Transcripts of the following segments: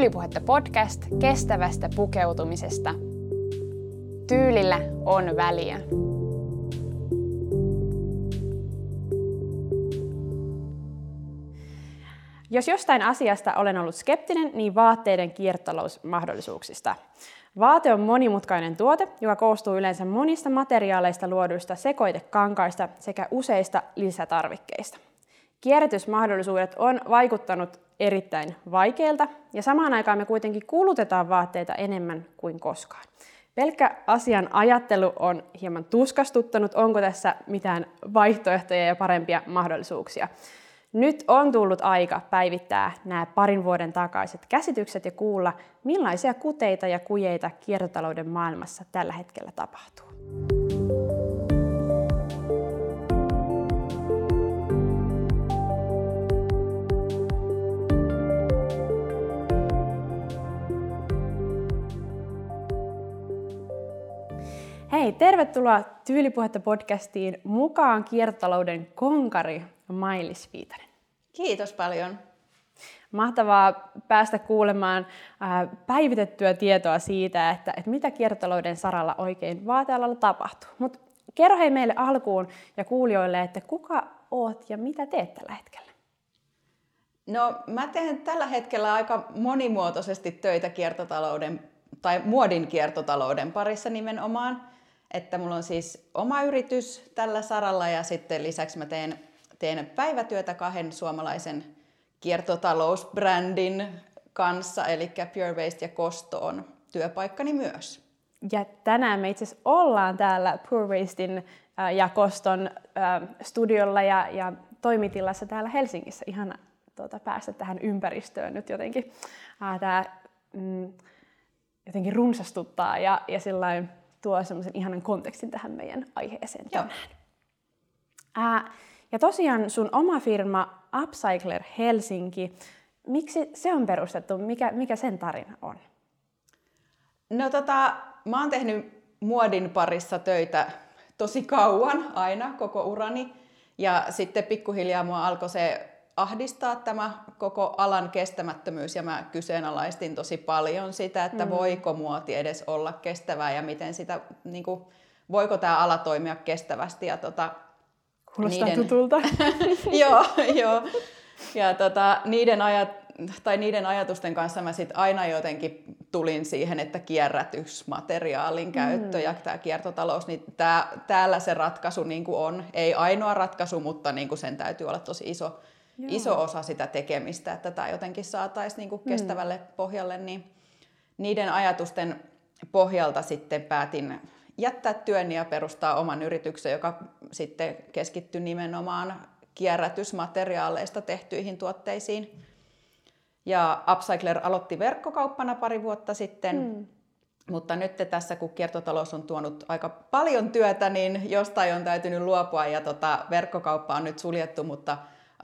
Tyylipuhetta podcast kestävästä pukeutumisesta. Tyylillä on väliä. Jos jostain asiasta olen ollut skeptinen, niin vaatteiden kiertotalousmahdollisuuksista. Vaate on monimutkainen tuote, joka koostuu yleensä monista materiaaleista luoduista sekoitekankaista sekä useista lisätarvikkeista. Kierrätysmahdollisuudet on vaikuttanut erittäin vaikeilta ja samaan aikaan me kuitenkin kulutetaan vaatteita enemmän kuin koskaan. Pelkkä asian ajattelu on hieman tuskastuttanut, onko tässä mitään vaihtoehtoja ja parempia mahdollisuuksia. Nyt on tullut aika päivittää nämä parin vuoden takaiset käsitykset ja kuulla, millaisia kuteita ja kujeita kiertotalouden maailmassa tällä hetkellä tapahtuu. Hei, tervetuloa Tyylipuhetta podcastiin mukaan kiertotalouden konkari Mailis Viitanen. Kiitos paljon. Mahtavaa päästä kuulemaan päivitettyä tietoa siitä, että, että mitä kiertotalouden saralla oikein vaatealalla tapahtuu. Mutta kerro hei meille alkuun ja kuulijoille, että kuka oot ja mitä teet tällä hetkellä? No mä teen tällä hetkellä aika monimuotoisesti töitä kiertotalouden tai muodin kiertotalouden parissa nimenomaan. Että mulla on siis oma yritys tällä saralla ja sitten lisäksi mä teen teen päivätyötä kahden suomalaisen kiertotalousbrändin kanssa, eli Pure Waste ja Kosto on työpaikkani myös. Ja tänään me itse asiassa ollaan täällä Pure Wastein ja Koston studiolla ja, ja toimitilassa täällä Helsingissä. Ihan tuota, päästä tähän ympäristöön nyt jotenkin. Tämä mm, jotenkin runsastuttaa ja, ja tuo semmoisen ihanan kontekstin tähän meidän aiheeseen tänään. Ää, ja tosiaan sun oma firma Upcycler Helsinki, miksi se on perustettu? Mikä, mikä sen tarina on? No tota, mä oon tehnyt muodin parissa töitä tosi kauan aina, koko urani. Ja sitten pikkuhiljaa mua alkoi se ahdistaa tämä koko alan kestämättömyys ja mä kyseenalaistin tosi paljon sitä, että mm. voiko muoti edes olla kestävää ja miten sitä, niin kuin, voiko tämä ala toimia kestävästi. Ja tota, Kuulostaa niiden... tutulta. joo, joo. Ja tota, niiden, ajat, tai niiden ajatusten kanssa mä sit aina jotenkin tulin siihen, että kierrätysmateriaalin käyttö mm. ja tämä kiertotalous, niin tää, täällä se ratkaisu niin on. Ei ainoa ratkaisu, mutta niin sen täytyy olla tosi iso, iso osa sitä tekemistä, että tämä jotenkin saataisiin niin kestävälle mm. pohjalle. Niin niiden ajatusten pohjalta sitten päätin jättää työn ja perustaa oman yrityksen, joka sitten keskittyy nimenomaan kierrätysmateriaaleista tehtyihin tuotteisiin. Ja Upcycler aloitti verkkokauppana pari vuotta sitten, mm. mutta nyt tässä kun kiertotalous on tuonut aika paljon työtä, niin jostain on täytynyt luopua ja tota, verkkokauppa on nyt suljettu, mutta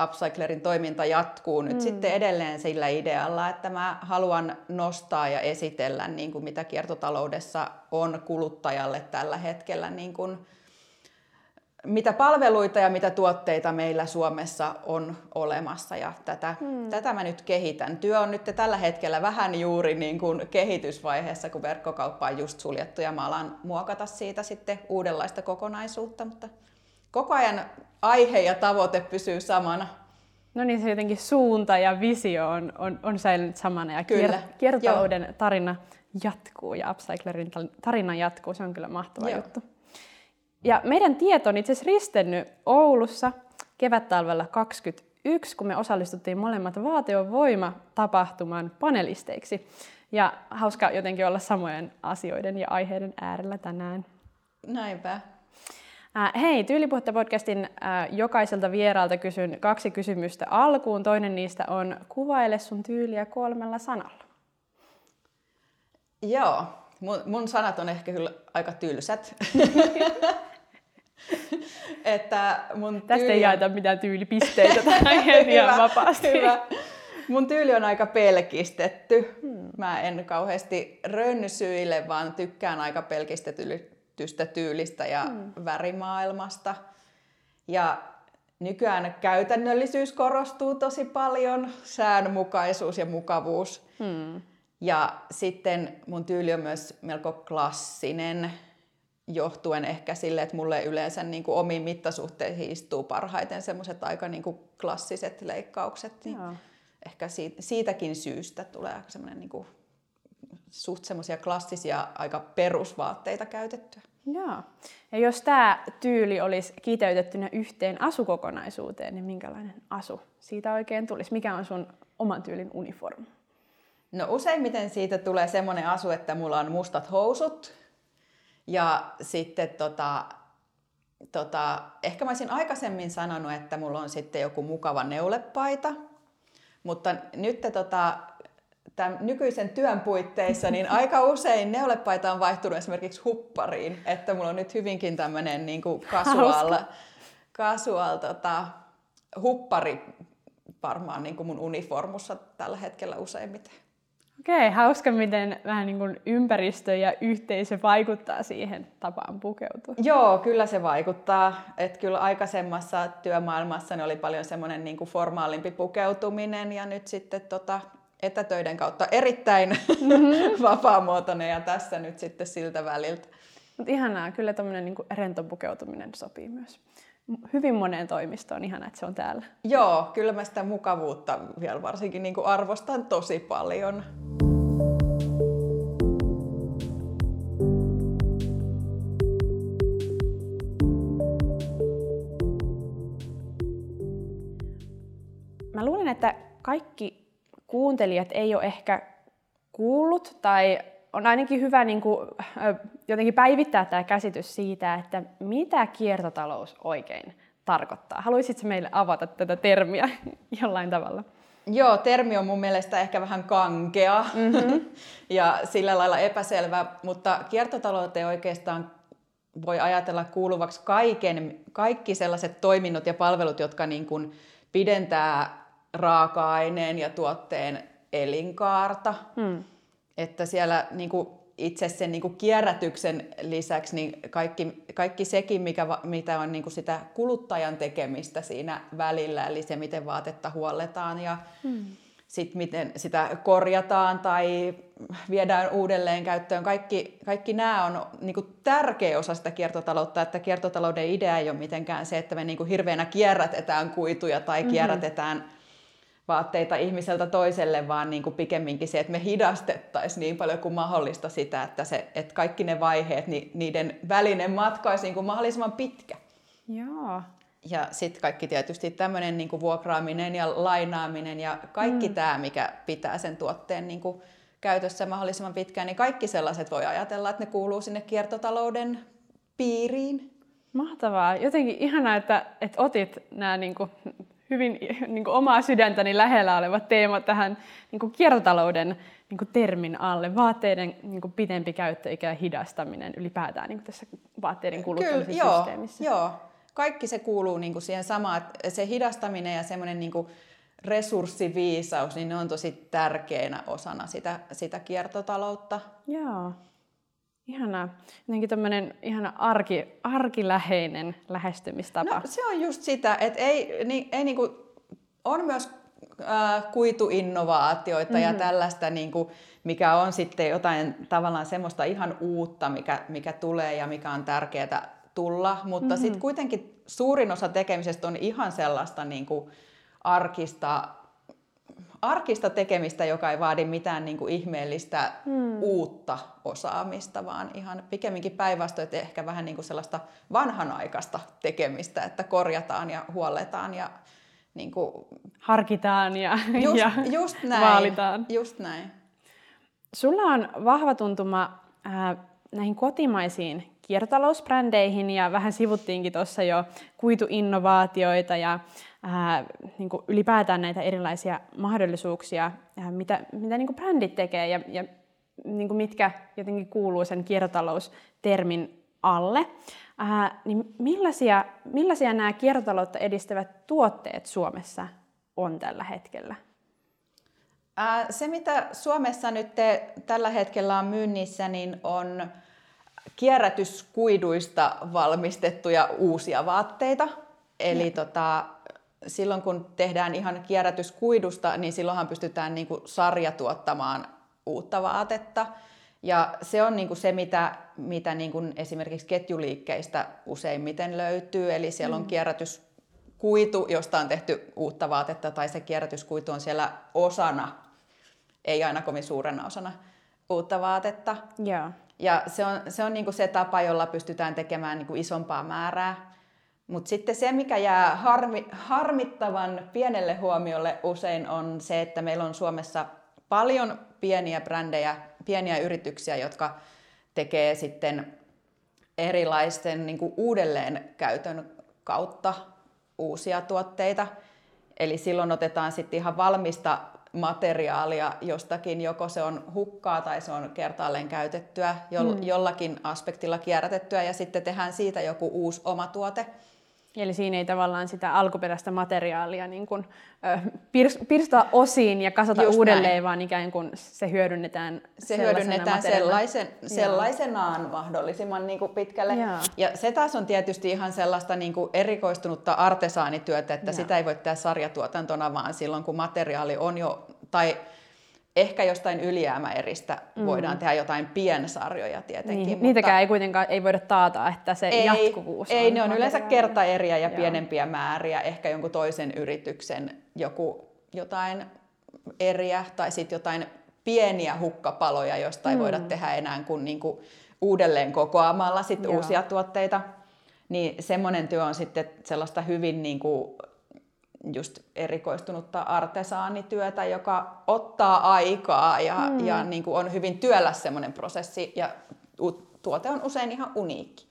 Upcyclerin toiminta jatkuu nyt mm. sitten edelleen sillä idealla, että mä haluan nostaa ja esitellä niin kuin mitä kiertotaloudessa on kuluttajalle tällä hetkellä, niin kuin, mitä palveluita ja mitä tuotteita meillä Suomessa on olemassa ja tätä, mm. tätä mä nyt kehitän. Työ on nyt tällä hetkellä vähän juuri niin kuin kehitysvaiheessa, kun verkkokauppa on just suljettu ja mä alan muokata siitä sitten uudenlaista kokonaisuutta, mutta koko ajan aihe ja tavoite pysyy samana. No niin, se jotenkin suunta ja visio on, on, on säilynyt samana ja Kyllä. kiertotalouden Joo. tarina jatkuu ja Upcyclerin tarina jatkuu. Se on kyllä mahtava Joo. juttu. Ja meidän tieto on itse asiassa ristennyt Oulussa kevättalvella 21, kun me osallistuttiin molemmat Vaateon voima tapahtuman panelisteiksi. Ja hauska jotenkin olla samojen asioiden ja aiheiden äärellä tänään. Näinpä. Äh, hei, Tyylipuhetta podcastin äh, jokaiselta vieraalta kysyn kaksi kysymystä alkuun. Toinen niistä on, kuvaile sun tyyliä kolmella sanalla. Joo, mun, mun sanat on ehkä kyllä aika tylsät. että mun tyyli... Tästä ei jaeta mitään tyylipisteitä tähän hyvä, vapaasti. Hyvä. Mun tyyli on aika pelkistetty. Hmm. Mä en kauheasti rönsyile, vaan tykkään aika pelkistetystä tyylistä ja hmm. värimaailmasta. Ja nykyään käytännöllisyys korostuu tosi paljon, säännönmukaisuus ja mukavuus. Hmm. Ja sitten mun tyyli on myös melko klassinen, johtuen ehkä sille, että mulle yleensä niin kuin omiin mittasuhteisiin istuu parhaiten semmoiset aika niin kuin klassiset leikkaukset. Niin ehkä siitä, siitäkin syystä tulee semmoinen niin kuin suht semmoisia klassisia, aika perusvaatteita käytettyä. Joo. Ja jos tämä tyyli olisi kiteytettynä yhteen asukokonaisuuteen, niin minkälainen asu siitä oikein tulisi? Mikä on sun oman tyylin uniformu? No useimmiten siitä tulee semmoinen asu, että mulla on mustat housut ja sitten tota, tota, ehkä mä olisin aikaisemmin sanonut, että mulla on sitten joku mukava neulepaita, mutta nyt tota, tämän nykyisen työn puitteissa, niin aika usein neulepaita on vaihtunut esimerkiksi huppariin, että mulla on nyt hyvinkin tämmöinen niin kuin casual, casual tota, huppari varmaan niin kuin mun uniformussa tällä hetkellä useimmiten. Okei, hauska miten vähän niin kuin ympäristö ja yhteisö vaikuttaa siihen tapaan pukeutua. Joo, kyllä se vaikuttaa. Että kyllä aikaisemmassa työmaailmassa oli paljon semmoinen niin kuin formaalimpi pukeutuminen ja nyt sitten tota, etätöiden kautta erittäin mm-hmm. vapaamuotoinen ja tässä nyt sitten siltä väliltä. Mutta ihanaa, kyllä tämmöinen niin rento pukeutuminen sopii myös hyvin moneen toimistoon. Ihana, että se on täällä. Joo, kyllä mä sitä mukavuutta vielä varsinkin niin kuin arvostan tosi paljon. Mä luulen, että kaikki kuuntelijat ei ole ehkä kuullut tai on ainakin hyvä niin kuin, jotenkin päivittää tämä käsitys siitä, että mitä kiertotalous oikein tarkoittaa. Haluaisitko meille avata tätä termiä jollain tavalla? Joo, termi on mun mielestä ehkä vähän kankea mm-hmm. ja sillä lailla epäselvä, mutta kiertotalouteen oikeastaan voi ajatella kuuluvaksi kaiken, kaikki sellaiset toiminnot ja palvelut, jotka niin kuin pidentää raaka-aineen ja tuotteen elinkaarta. Mm. Että siellä niin kuin itse sen niin kuin kierrätyksen lisäksi niin kaikki, kaikki sekin, mikä, mitä on niin kuin sitä kuluttajan tekemistä siinä välillä, eli se, miten vaatetta huolletaan ja hmm. sit miten sitä korjataan tai viedään uudelleen käyttöön. Kaikki, kaikki nämä on niin kuin tärkeä osa sitä kiertotaloutta, että kiertotalouden idea ei ole mitenkään se, että me niin kuin hirveänä kierrätetään kuituja tai mm-hmm. kierrätetään vaatteita ihmiseltä toiselle, vaan niin kuin pikemminkin se, että me hidastettaisiin niin paljon kuin mahdollista sitä, että, se, että kaikki ne vaiheet, niin niiden välinen matka olisi niin kuin mahdollisimman pitkä. Joo. Ja sitten kaikki tietysti tämmöinen niin kuin vuokraaminen ja lainaaminen ja kaikki mm. tämä, mikä pitää sen tuotteen niin kuin käytössä mahdollisimman pitkään, niin kaikki sellaiset voi ajatella, että ne kuuluu sinne kiertotalouden piiriin. Mahtavaa. Jotenkin ihanaa, että, että otit nämä niin kuin hyvin niin kuin omaa sydäntäni lähellä olevat teemat tähän niin kuin kiertotalouden niin kuin termin alle. Vaatteiden niin kuin pitempi käyttöikä ja hidastaminen ylipäätään niin kuin tässä vaatteiden kuluttamisen Kyllä, systeemissä. Joo, joo. Kaikki se kuuluu niin kuin siihen samaan, että se hidastaminen ja semmoinen niin kuin resurssiviisaus, niin ne on tosi tärkeänä osana sitä, sitä kiertotaloutta. Joo. Ihanaa. Jotenkin tämmöinen ihana arki, arkiläheinen lähestymistapa. No, se on just sitä, että ei, niin, ei niinku, on myös äh, kuituinnovaatioita mm-hmm. ja tällaista, niinku, mikä on sitten jotain tavallaan semmoista ihan uutta, mikä, mikä tulee ja mikä on tärkeää tulla, mutta mm-hmm. sitten kuitenkin suurin osa tekemisestä on ihan sellaista niinku, arkista arkista tekemistä, joka ei vaadi mitään niin kuin ihmeellistä hmm. uutta osaamista, vaan ihan pikemminkin päinvastoin, että ehkä vähän niin kuin sellaista vanhanaikaista tekemistä, että korjataan ja huolletaan ja niin kuin... harkitaan ja, just, ja just näin, vaalitaan. Just näin. Sulla on vahva tuntuma äh, näihin kotimaisiin kiertotalousbrändeihin ja vähän sivuttiinkin tuossa jo kuituinnovaatioita ja ää, niin kuin ylipäätään näitä erilaisia mahdollisuuksia, ää, mitä, mitä niin kuin brändit tekee ja, ja niin kuin mitkä jotenkin kuuluu sen kiertotaloustermin alle. Ää, niin millaisia, millaisia nämä kiertotaloutta edistävät tuotteet Suomessa on tällä hetkellä? Se, mitä Suomessa nyt te, tällä hetkellä on myynnissä, niin on kierrätyskuiduista valmistettuja uusia vaatteita. Eli tota, silloin kun tehdään ihan kierrätyskuidusta, niin silloinhan pystytään niin kuin sarjatuottamaan uutta vaatetta. Ja se on niin kuin se, mitä, mitä niin kuin esimerkiksi ketjuliikkeistä useimmiten löytyy. Eli siellä on mm. kierrätyskuitu, josta on tehty uutta vaatetta, tai se kierrätyskuitu on siellä osana, ei aina kovin suurena osana uutta vaatetta. Yeah. Ja se on se, on niin kuin se tapa, jolla pystytään tekemään niin kuin isompaa määrää. Mutta sitten se, mikä jää harmi, harmittavan pienelle huomiolle usein on se, että meillä on Suomessa paljon pieniä brändejä, pieniä yrityksiä, jotka tekee sitten erilaisten niin kuin uudelleenkäytön kautta uusia tuotteita. Eli silloin otetaan sitten ihan valmista materiaalia jostakin, joko se on hukkaa tai se on kertaalleen käytettyä, mm. jollakin aspektilla kierrätettyä ja sitten tehdään siitä joku uusi oma tuote. Eli siinä ei tavallaan sitä alkuperäistä materiaalia niin kuin, ö, pirstaa osiin ja kasata Just uudelleen, näin. vaan ikään kuin se hyödynnetään Se hyödynnetään sellaisen, sellaisenaan Joo. mahdollisimman niin kuin pitkälle. Joo. Ja se taas on tietysti ihan sellaista niin kuin erikoistunutta artesaanityötä, että Joo. sitä ei voi tehdä sarjatuotantona, vaan silloin kun materiaali on jo, tai ehkä jostain ylijäämäeristä mm. voidaan tehdä jotain piensarjoja tietenkin. Niin, mutta niitäkään ei kuitenkaan ei voida taata, että se ei, jatkuvuus Ei, on ne on yleensä kertaeriä ja Joo. pienempiä määriä, ehkä jonkun toisen yrityksen joku jotain eriä tai sitten jotain pieniä hukkapaloja, josta ei mm. voida tehdä enää kuin niinku uudelleen kokoamalla sit uusia tuotteita. Niin semmoinen työ on sitten sellaista hyvin niinku just erikoistunutta artesaanityötä, joka ottaa aikaa ja, mm. ja niin kuin on hyvin työläs semmoinen prosessi ja tuote on usein ihan uniikki.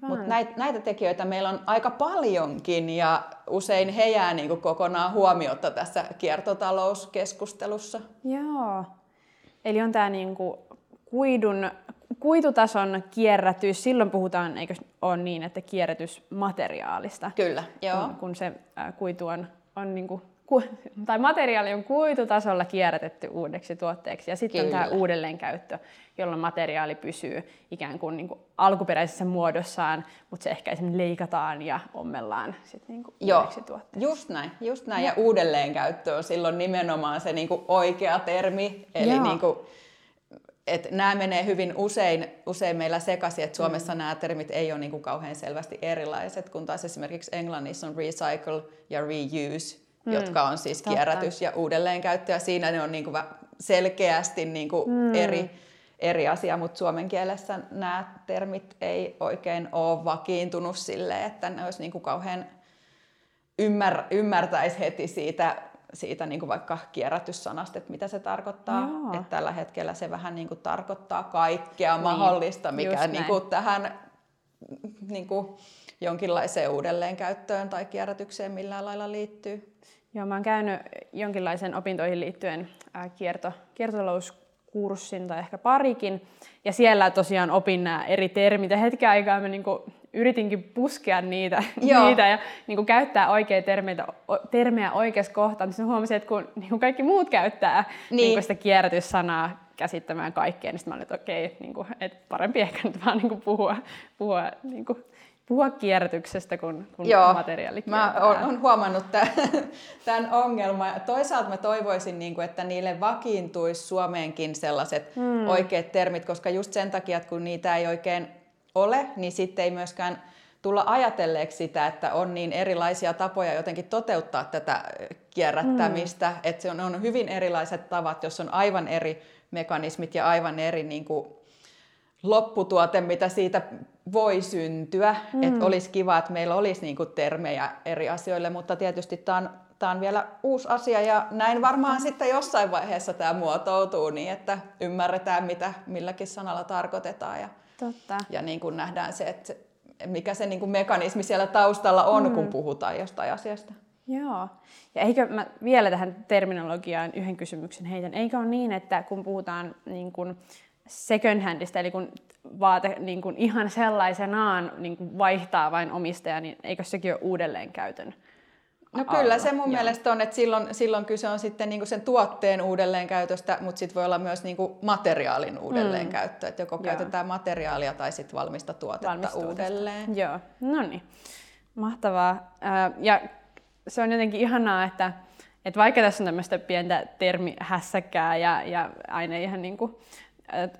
Mutta näitä, näitä tekijöitä meillä on aika paljonkin ja usein he jää niin kuin kokonaan huomiota tässä kiertotalouskeskustelussa. Joo. Eli on tämä niin kuin kuidun kuitutason kierrätys, silloin puhutaan, eikö ole niin, että kierrätysmateriaalista? Kyllä, joo. Kun, kun se kuitu on, on niin kuin, ku, tai materiaali on kuitutasolla kierrätetty uudeksi tuotteeksi. Ja sitten on tämä uudelleenkäyttö, jolloin materiaali pysyy ikään kuin, niin kuin alkuperäisessä muodossaan, mutta se ehkä esimerkiksi leikataan ja ommellaan sit niin kuin Joo, uudeksi tuotteeksi. just näin. Just näin. Ja, uudelleenkäyttö on silloin nimenomaan se niin kuin oikea termi. Eli niin kuin, et nämä menee hyvin usein, usein meillä sekaisin, että Suomessa mm. nämä termit ei ole niin kuin kauhean selvästi erilaiset, kun taas esimerkiksi Englannissa on recycle ja reuse, mm. jotka on siis Totta. kierrätys ja uudelleenkäyttö, ja siinä ne on niin kuin selkeästi niin kuin mm. eri, eri asia, mutta suomen kielessä nämä termit ei oikein ole vakiintunut sille, että ne olisi niin kuin kauhean ymmär, ymmärtäisi heti siitä siitä niin kuin vaikka kierrätyssanasta, että mitä se tarkoittaa. Että tällä hetkellä se vähän niin kuin tarkoittaa kaikkea niin, mahdollista, mikä niin kuin tähän niin kuin jonkinlaiseen uudelleenkäyttöön tai kierrätykseen millään lailla liittyy. Joo, mä oon käynyt jonkinlaisen opintoihin liittyen kierto, kiertotalouskurssin tai ehkä parikin. Ja siellä tosiaan opin nämä eri termit. Ja hetken aikaa mä niin kuin yritinkin puskea niitä, niitä ja niin kuin käyttää oikeita termeitä, termejä oikeassa kohtaa, mutta huomasin, että kun niin kuin kaikki muut käyttää niin. Niin kuin sitä kierrätyssanaa käsittämään kaikkea, niin sitten mä olin, että okei, niin kuin, että parempi ehkä nyt vaan niin kuin puhua, puhua, niin kuin, puhua kierrätyksestä kuin, kuin Joo, materiaali. Mä oon huomannut tämän ongelman. Toisaalta mä toivoisin, niin kuin, että niille vakiintuisi Suomeenkin sellaiset hmm. oikeat termit, koska just sen takia, että kun niitä ei oikein ole, niin sitten ei myöskään tulla ajatelleeksi sitä, että on niin erilaisia tapoja jotenkin toteuttaa tätä kierrättämistä, mm. että se on, on hyvin erilaiset tavat, jos on aivan eri mekanismit ja aivan eri niin kuin, lopputuote, mitä siitä voi syntyä. Mm. Että olisi kiva, että meillä olisi niin kuin, termejä eri asioille, mutta tietysti tämä on, tämä on vielä uusi asia ja näin varmaan sitten jossain vaiheessa tämä muotoutuu niin, että ymmärretään, mitä milläkin sanalla tarkoitetaan. Ja Totta. Ja niin kuin nähdään se, että mikä se niin kuin mekanismi siellä taustalla on, mm. kun puhutaan jostain asiasta. Joo. Ja eikö mä vielä tähän terminologiaan yhden kysymyksen heitän. Eikö ole niin, että kun puhutaan niin kuin second handista, eli kun vaate niin kuin ihan sellaisenaan niin kuin vaihtaa vain omistaja, niin eikö sekin ole uudelleenkäytön No kyllä se mun Joo. mielestä on, että silloin, silloin kyse on sitten niinku sen tuotteen uudelleenkäytöstä, mutta sitten voi olla myös niinku materiaalin uudelleenkäyttö, mm. että joko Joo. käytetään materiaalia tai sitten valmista tuotetta uudelleen. Joo, no niin. Mahtavaa. Ja se on jotenkin ihanaa, että, että vaikka tässä on tämmöistä pientä termihässäkää ja, ja aina ihan niin kuin,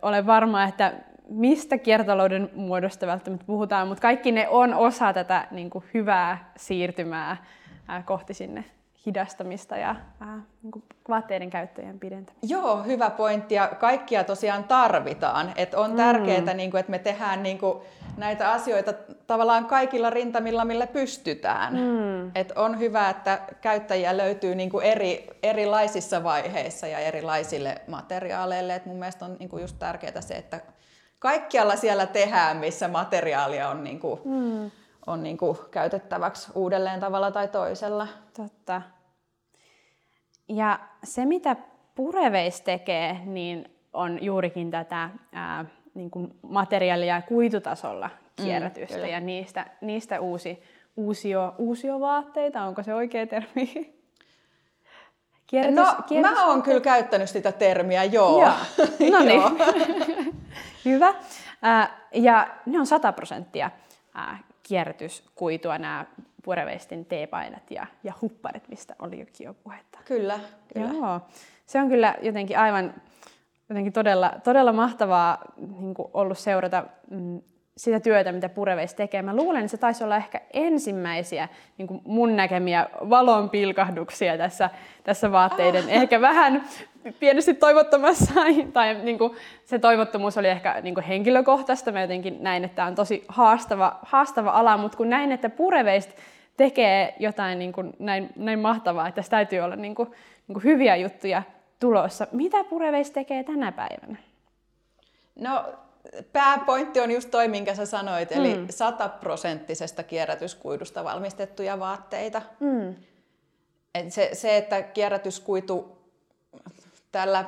olen varma, että mistä kiertotalouden muodosta välttämättä puhutaan, mutta kaikki ne on osa tätä niin kuin hyvää siirtymää kohti sinne hidastamista ja äh, niin vaatteiden käyttöjen pidentämistä. Joo, hyvä pointti ja kaikkia tosiaan tarvitaan. Et on mm. tärkeää, niin kuin, että me tehdään niin kuin, näitä asioita tavallaan kaikilla rintamilla, millä pystytään. Mm. Et on hyvä, että käyttäjiä löytyy niin kuin eri, erilaisissa vaiheissa ja erilaisille materiaaleille. Et mun mielestä on niin kuin just tärkeää se, että kaikkialla siellä tehdään, missä materiaalia on, niin kuin, mm. On niin kuin käytettäväksi uudelleen tavalla tai toisella. Totta. Ja se, mitä Pureveis tekee, niin on juurikin tätä ää, niin kuin materiaalia ja kuitutasolla mm, kierrätystä mm, ja niistä, niistä uusi, uusio, uusiovaatteita, onko se oikea termi? Kierrätys, no, kierrätys... mä oon kyllä käyttänyt sitä termiä, joo. joo. No niin, hyvä. Äh, ja ne on 100 prosenttia äh, kierrätyskuitua nämä Pureveistin teepainat ja, ja hupparit, mistä oli jo puhetta. Kyllä, kyllä. Joo. Se on kyllä jotenkin aivan jotenkin todella, todella mahtavaa niin ollut seurata mm, sitä työtä, mitä Pureveis tekee. Mä luulen, että se taisi olla ehkä ensimmäisiä niin kuin mun näkemiä valonpilkahduksia tässä, tässä vaatteiden. Ah. Ehkä vähän pienesti toivottomassa, tai niin kuin, se toivottomuus oli ehkä niin kuin henkilökohtaista. Mä jotenkin näin, että tämä on tosi haastava, haastava ala, mutta kun näin, että Pureveist tekee jotain niin kuin näin, näin mahtavaa, että tässä täytyy olla niin kuin, niin kuin hyviä juttuja tulossa. Mitä Pureveist tekee tänä päivänä? No pääpointti on just toi, minkä sä sanoit, eli mm. sataprosenttisesta kierrätyskuidusta valmistettuja vaatteita. Mm. Et se, se, että kierrätyskuitu tällä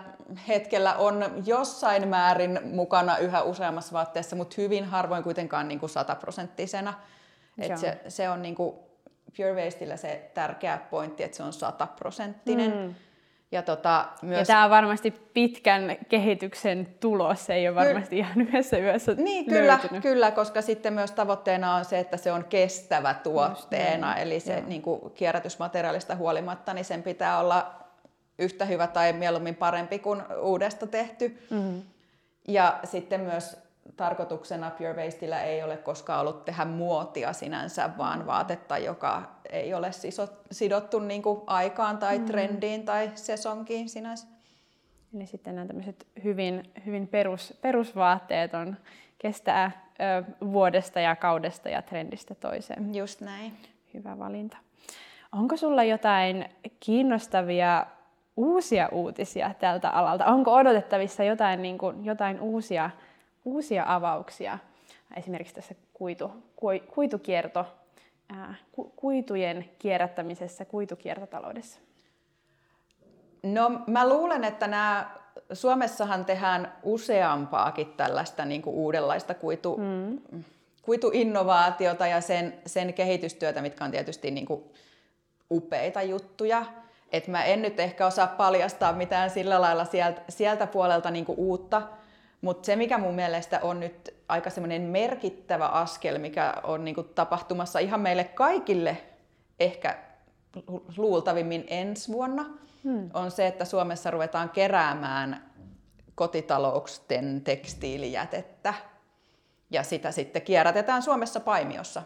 hetkellä on jossain määrin mukana yhä useammassa vaatteessa, mutta hyvin harvoin kuitenkaan niin kuin sataprosenttisena. Et se, se on niin kuin Pure Wastella se tärkeä pointti, että se on sataprosenttinen. Mm. Ja, tota, myös... ja tämä on varmasti pitkän kehityksen tulos, se ei ole varmasti Ky- ihan yhdessä yössä Niin, kyllä, löytynyt. kyllä, koska sitten myös tavoitteena on se, että se on kestävä tuotteena, eli se niin kuin kierrätysmateriaalista huolimatta, niin sen pitää olla yhtä hyvä tai mieluummin parempi kuin uudesta tehty. Mm-hmm. Ja sitten myös tarkoituksena Pure Wastella ei ole koskaan ollut tehdä muotia sinänsä, vaan vaatetta, joka ei ole sidottu niin kuin aikaan tai mm. trendiin tai sesonkiin sinänsä. Eli sitten nämä tämmöiset hyvin, hyvin perus, perusvaatteet on, kestää ö, vuodesta ja kaudesta ja trendistä toiseen. Just näin. Hyvä valinta. Onko sulla jotain kiinnostavia uusia uutisia tältä alalta? Onko odotettavissa jotain, niin kuin, jotain uusia uusia avauksia esimerkiksi tässä kuitu, kuitukierto, ää, kuitujen kierrättämisessä, kuitukiertotaloudessa? No mä luulen, että nämä Suomessahan tehdään useampaakin tällaista niin kuin uudenlaista kuitu, mm. kuituinnovaatiota ja sen, sen kehitystyötä, mitkä on tietysti niin kuin upeita juttuja. Et mä en nyt ehkä osaa paljastaa mitään sillä lailla sieltä, sieltä puolelta niin kuin uutta, mutta se, mikä mun mielestä on nyt aika semmoinen merkittävä askel, mikä on niinku tapahtumassa ihan meille kaikille ehkä luultavimmin ensi vuonna, hmm. on se, että Suomessa ruvetaan keräämään kotitalouksien tekstiilijätettä ja sitä sitten kierrätetään Suomessa Paimiossa.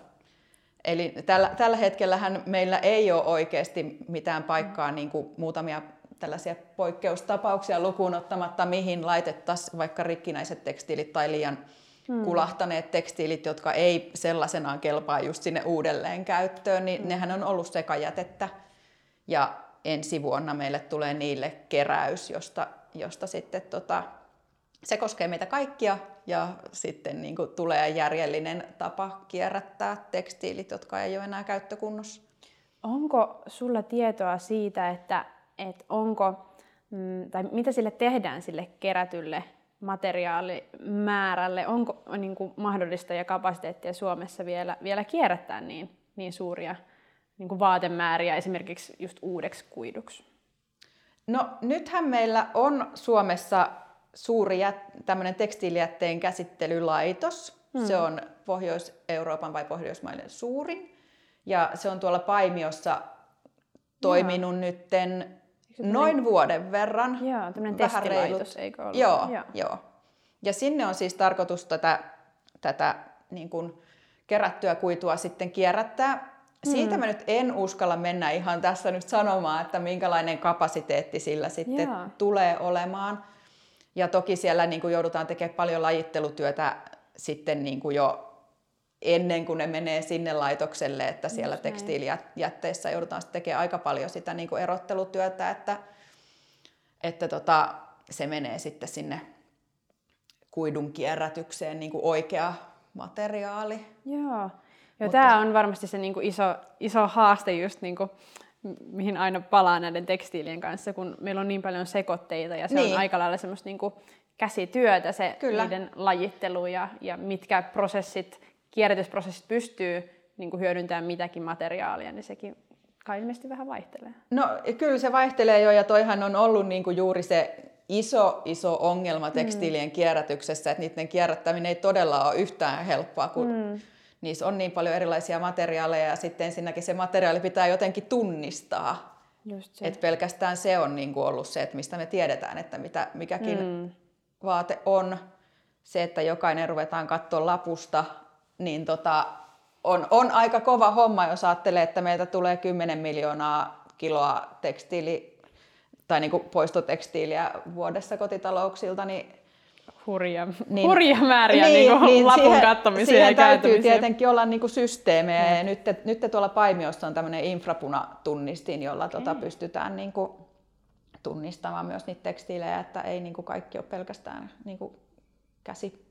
Eli tällä, tällä hetkellähän meillä ei ole oikeasti mitään paikkaa, niin kuin muutamia tällaisia poikkeustapauksia lukuun ottamatta, mihin laitettaisiin vaikka rikkinäiset tekstiilit tai liian hmm. kulahtaneet tekstiilit, jotka ei sellaisenaan kelpaa just sinne uudelleen käyttöön, niin hmm. nehän on ollut sekajätettä. Ja ensi vuonna meille tulee niille keräys, josta, josta sitten tota, se koskee meitä kaikkia ja sitten niin kuin tulee järjellinen tapa kierrättää tekstiilit, jotka ei ole enää käyttökunnossa. Onko sulla tietoa siitä, että että onko, mm, tai mitä sille tehdään sille kerätylle materiaalimäärälle, onko niin kuin mahdollista ja kapasiteettia Suomessa vielä, vielä kierrättää niin, niin suuria niin kuin vaatemääriä esimerkiksi just uudeksi kuiduksi? No nythän meillä on Suomessa suuri jät, tämmöinen tekstiilijätteen käsittelylaitos. Hmm. Se on Pohjois-Euroopan vai Pohjoismaiden suurin. Ja se on tuolla Paimiossa toiminut Joo. nytten noin vuoden verran. Joo, tämmöinen testilaitos, eikö ollut? Joo, joo. joo. Ja sinne on siis tarkoitus tätä, tätä niin kuin kerättyä kuitua sitten kierrättää. Siitä mm. mä nyt en uskalla mennä ihan tässä nyt sanomaan, että minkälainen kapasiteetti sillä sitten Joo. tulee olemaan. Ja toki siellä niin kuin joudutaan tekemään paljon lajittelutyötä sitten niin kuin jo ennen kuin ne menee sinne laitokselle, että siellä tekstiilijätteissä joudutaan sitten tekemään aika paljon sitä niin kuin erottelutyötä, että, että tota, se menee sitten sinne kuidun kierrätykseen niin kuin oikea materiaali. Joo. Ja tämä on varmasti se niinku iso, iso haaste just niinku, mihin aina palaa näiden tekstiilien kanssa, kun meillä on niin paljon sekoitteita ja se niin. on aika lailla semmoista niinku käsityötä se Kyllä. niiden lajittelu ja, ja mitkä prosessit, kierrätysprosessit pystyy niinku hyödyntämään mitäkin materiaalia, niin sekin kai ilmeisesti vähän vaihtelee. No kyllä se vaihtelee jo ja toihan on ollut niinku juuri se iso, iso ongelma tekstiilien mm. kierrätyksessä, että niiden kierrättäminen ei todella ole yhtään helppoa, kun mm niissä on niin paljon erilaisia materiaaleja ja sitten ensinnäkin se materiaali pitää jotenkin tunnistaa. Just se. Et pelkästään se on niin kuin ollut se, että mistä me tiedetään, että mitä mikäkin mm. vaate on. Se, että jokainen ruvetaan katsoa lapusta, niin tota, on, on aika kova homma, jos ajattelee, että meiltä tulee 10 miljoonaa kiloa tekstiili tai niin kuin poistotekstiiliä vuodessa kotitalouksilta, niin hurja, niin, hurja määriä niin, niin, niin lapun siihen, kattomiseen siihen ja täytyy tietenkin olla niin kuin systeemejä. Mm. Ja nyt, nyt tuolla Paimiossa on tämmöinen infrapunatunnistin, jolla okay. tota pystytään niin kuin tunnistamaan myös niitä tekstiilejä, että ei niin kuin kaikki ole pelkästään niin kuin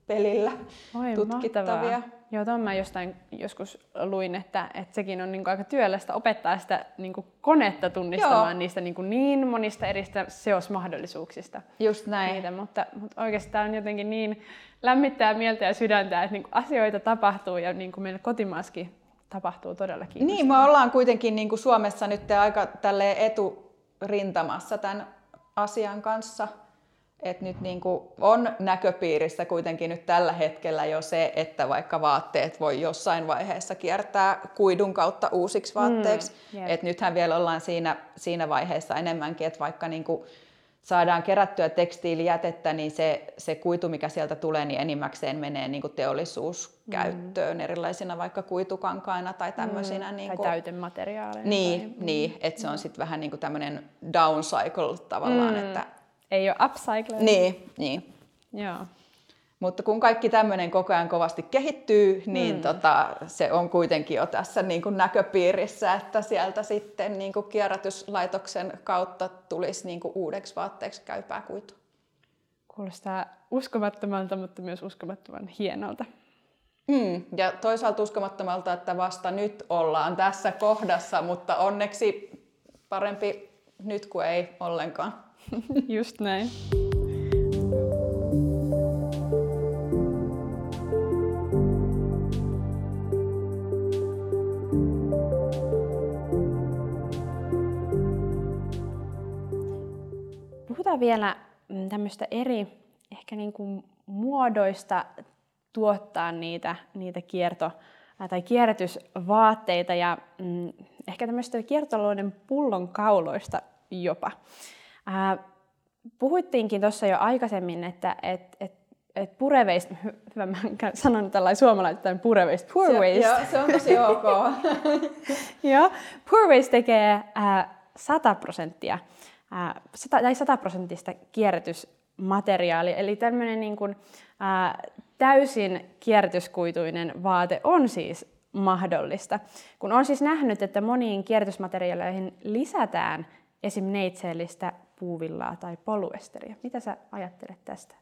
käsipelillä Oi, tutkittavia. Mahtavaa. Joo, tuon mä jostain joskus luin, että, että sekin on niin kuin aika työlästä opettaa sitä niin kuin konetta tunnistamaan Joo. niistä niin, kuin niin monista eri seosmahdollisuuksista. Just näin. Niitä, mutta, mutta oikeastaan on jotenkin niin lämmittää mieltä ja sydäntä, että niin kuin asioita tapahtuu ja niin kuin meillä kotimaaskin tapahtuu todellakin. Niin, me ollaan kuitenkin niin kuin Suomessa nyt aika eturintamassa tämän asian kanssa – että nyt niin kuin on näköpiirissä kuitenkin nyt tällä hetkellä jo se, että vaikka vaatteet voi jossain vaiheessa kiertää kuidun kautta uusiksi vaatteiksi. Mm, yeah. Et nythän vielä ollaan siinä, siinä vaiheessa enemmänkin, että vaikka niin kuin saadaan kerättyä tekstiilijätettä, niin se, se kuitu, mikä sieltä tulee, niin enimmäkseen menee niin kuin teollisuuskäyttöön mm. erilaisina vaikka kuitukankaina tai tämmöisinä. Mm. Niin kuin, tai täytemateriaaleina. Niin, tai... niin että se on sitten vähän niin kuin tämmöinen downcycle tavallaan, mm. että ei ole upcycle. Niin, niin. Joo. Mutta kun kaikki tämmöinen koko ajan kovasti kehittyy, niin mm. tota, se on kuitenkin jo tässä niin kuin näköpiirissä, että sieltä sitten niin kuin kierrätyslaitoksen kautta tulisi niin kuin uudeksi vaatteeksi käypää kuitu. Kuulostaa uskomattomalta, mutta myös uskomattoman hienolta. Mm, ja toisaalta uskomattomalta, että vasta nyt ollaan tässä kohdassa, mutta onneksi parempi nyt kuin ei ollenkaan. Just näin. Puhutaan vielä mm, tämmöistä eri ehkä niin kuin muodoista tuottaa niitä, niitä kierto- tai kierrätysvaatteita ja mm, ehkä tämmöistä kiertotalouden pullonkauloista jopa. Ää, puhuttiinkin tuossa jo aikaisemmin, että et, et, et pure waste, hyvä mä sanon tällainen suomalainen pure waste, poor se, waste. Joo, se on tosi ok. joo, poor waste tekee ää, 100 prosenttia, ää, 100, tai 100 prosenttista kierrätysmateriaalia, eli tämmöinen niin kuin, ää, täysin kierrätyskuituinen vaate on siis mahdollista. Kun on siis nähnyt, että moniin kierrätysmateriaaleihin lisätään esim. neitseellistä puuvillaa tai poluesteriä. Mitä sä ajattelet tästä?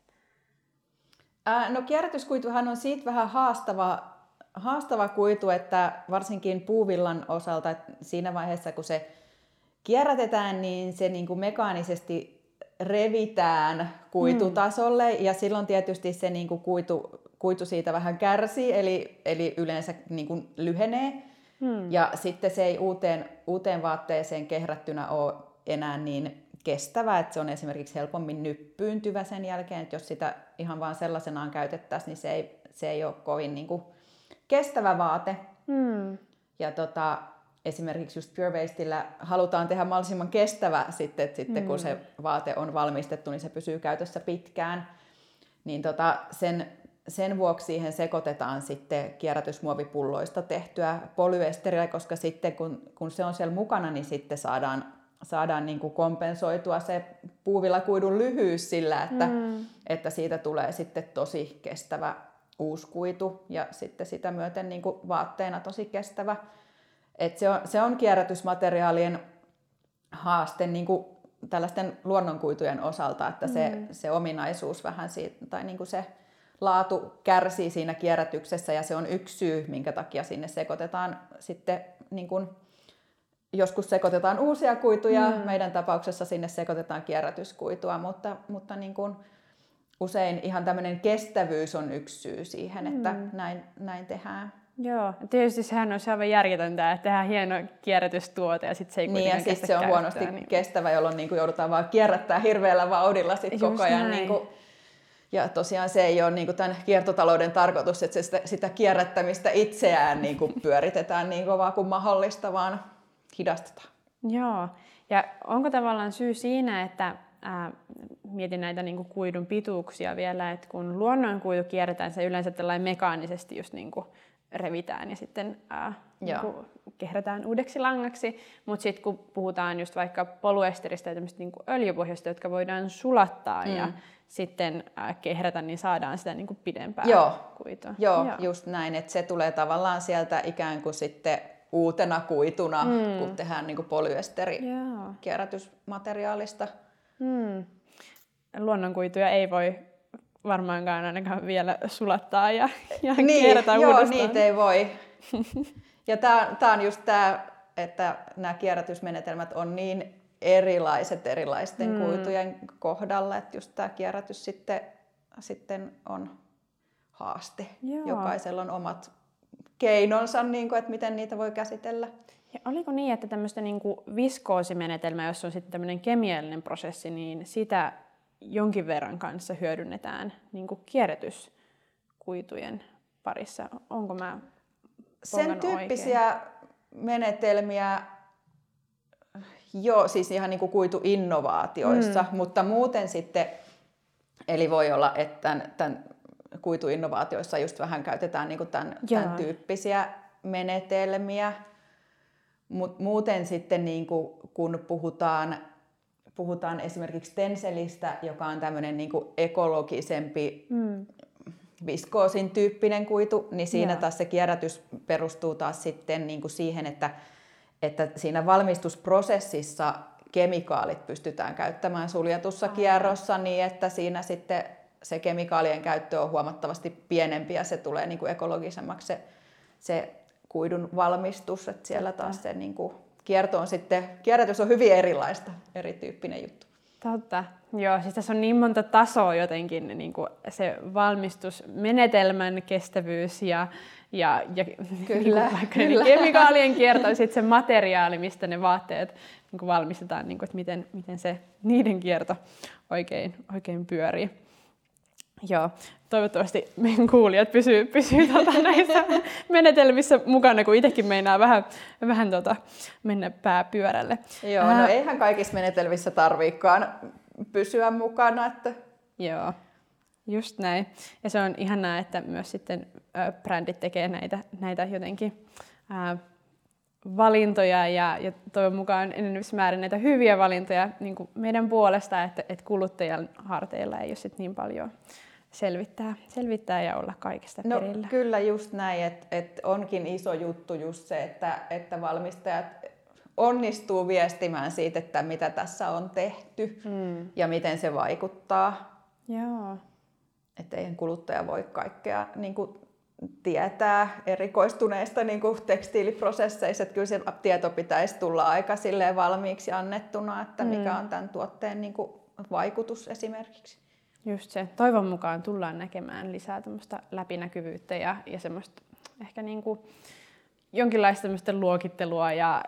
Ää, no kierrätyskuituhan on siitä vähän haastava, haastava kuitu, että varsinkin puuvillan osalta että siinä vaiheessa, kun se kierrätetään, niin se niin kuin mekaanisesti revitään kuitutasolle mm. ja silloin tietysti se niin kuin kuitu, kuitu siitä vähän kärsii, eli, eli yleensä niin kuin lyhenee. Hmm. Ja sitten se ei uuteen, uuteen vaatteeseen kehrättynä ole enää niin kestävä, että se on esimerkiksi helpommin nyppyyntyvä sen jälkeen, että jos sitä ihan vaan sellaisenaan käytettäisiin, niin se ei, se ei ole kovin niin kuin kestävä vaate. Hmm. ja tota, esimerkiksi just Pure Wastella halutaan tehdä mahdollisimman kestävä sitten, että sitten mm. kun se vaate on valmistettu, niin se pysyy käytössä pitkään. Niin tota, sen, sen vuoksi siihen sekoitetaan sitten kierrätysmuovipulloista tehtyä polyesteriä, koska sitten kun, kun se on siellä mukana, niin sitten saadaan, saadaan niin kuin kompensoitua se puuvillakuidun lyhyys sillä, että, mm. että siitä tulee sitten tosi kestävä uuskuitu ja sitten sitä myöten niin kuin vaatteena tosi kestävä. Et se, on, se on kierrätysmateriaalien haaste niin kuin tällaisten luonnonkuitujen osalta, että se, mm. se ominaisuus vähän siitä, tai niin kuin se laatu kärsii siinä kierrätyksessä ja se on yksi syy, minkä takia sinne sekoitetaan sitten niin kuin, joskus sekoitetaan uusia kuituja, mm. meidän tapauksessa sinne sekoitetaan kierrätyskuitua, mutta, mutta niin kuin, usein ihan tämmöinen kestävyys on yksi syy siihen, että mm. näin, näin tehdään. Joo, tietysti sehän on aivan järjetöntä, että tehdään hieno kierrätystuote ja sitten se ei niin, ja sit se on huonosti niin... kestävä, jolloin niin kuin joudutaan vaan kierrättää hirveällä vauhdilla sit koko ajan. Niin kuin, ja tosiaan se ei ole niin kuin tämän kiertotalouden tarkoitus, että se sitä, sitä kierrättämistä itseään niin kuin pyöritetään niin kovaa kuin mahdollista, vaan hidastetaan. Joo, ja onko tavallaan syy siinä, että ää, mietin näitä niin kuin kuidun pituuksia vielä, että kun luonnon kuidu kierretään, se yleensä tällainen mekaanisesti just niin kuin revitään ja sitten ää, niin kehrätään uudeksi langaksi. Mutta sitten kun puhutaan just vaikka poluesteristä ja tämmöistä niin öljypohjasta, jotka voidaan sulattaa mm. ja sitten ää, kehrätä, niin saadaan sitä niin kuin pidempää Joo. kuitua. Joo, Joo, just näin. Että se tulee tavallaan sieltä ikään kuin sitten uutena kuituna, mm. kun tehdään niin polyesteri kierrätysmateriaalista. Mm. Luonnonkuituja ei voi varmaankaan ainakaan vielä sulattaa ja, ja niin, kierrätä joo, uudestaan. niitä ei voi. Ja tämä on just tämä, että nämä kierrätysmenetelmät on niin erilaiset erilaisten mm. kuitujen kohdalla, että just tämä kierrätys sitten, sitten on haaste. Joo. Jokaisella on omat keinonsa, niin kuin, että miten niitä voi käsitellä. Ja oliko niin, että tämmöistä niin viskoosimenetelmää, jos on sitten tämmöinen kemiallinen prosessi, niin sitä jonkin verran kanssa hyödynnetään niin kuin kierrätyskuitujen parissa. Onko mä Sen tyyppisiä oikein? menetelmiä, joo, siis ihan niin kuin kuituinnovaatioissa, mm. mutta muuten sitten, eli voi olla, että tämän, tämän kuituinnovaatioissa just vähän käytetään niin tämän, tämän tyyppisiä menetelmiä, mutta muuten sitten niin kuin, kun puhutaan puhutaan esimerkiksi tenselistä, joka on tämmöinen niin ekologisempi mm. viskoosin tyyppinen kuitu, niin siinä yeah. taas se kierrätys perustuu taas sitten niin kuin siihen, että, että siinä valmistusprosessissa kemikaalit pystytään käyttämään suljetussa kierrossa niin, että siinä sitten se kemikaalien käyttö on huomattavasti pienempi ja se tulee niin kuin ekologisemmaksi se, se kuidun valmistus, että siellä taas se niin kuin kierto on sitten, kierrätys on hyvin erilaista, erityyppinen juttu. Totta. Joo, siis tässä on niin monta tasoa jotenkin, niin kuin se valmistusmenetelmän kestävyys ja, ja, ja kyllä, niin vaikka kyllä. kemikaalien kierto ja sitten se materiaali, mistä ne vaatteet niin kuin valmistetaan, niin kuin, että miten, miten se niiden kierto oikein, oikein pyörii. Joo, toivottavasti meidän kuulijat pysyy, pysyy tota näissä menetelmissä mukana, kun itsekin meinaa vähän, vähän tota, mennä pääpyörälle. Joo, no eihän kaikissa menetelmissä tarviikaan pysyä mukana. Että... Joo, just näin. Ja se on ihanaa, että myös sitten ö, brändit tekee näitä, näitä jotenkin ää, valintoja ja, ja toivon mukaan enenevissä määrin näitä hyviä valintoja niin meidän puolesta, että, että kuluttajan harteilla ei ole sit niin paljon selvittää, selvittää ja olla kaikesta no, perillä. Kyllä just näin, että et onkin iso juttu just se, että, että valmistajat onnistuu viestimään siitä, että mitä tässä on tehty mm. ja miten se vaikuttaa. Joo. Että eihän kuluttaja voi kaikkea niin kuin, tietää erikoistuneista niin kuin tekstiiliprosesseista. Että kyllä se tieto pitäisi tulla aika valmiiksi annettuna, että mikä mm. on tämän tuotteen niin kuin, vaikutus esimerkiksi. Just se. Toivon mukaan tullaan näkemään lisää läpinäkyvyyttä ja, ja semmoista ehkä niin kuin jonkinlaista luokittelua ja,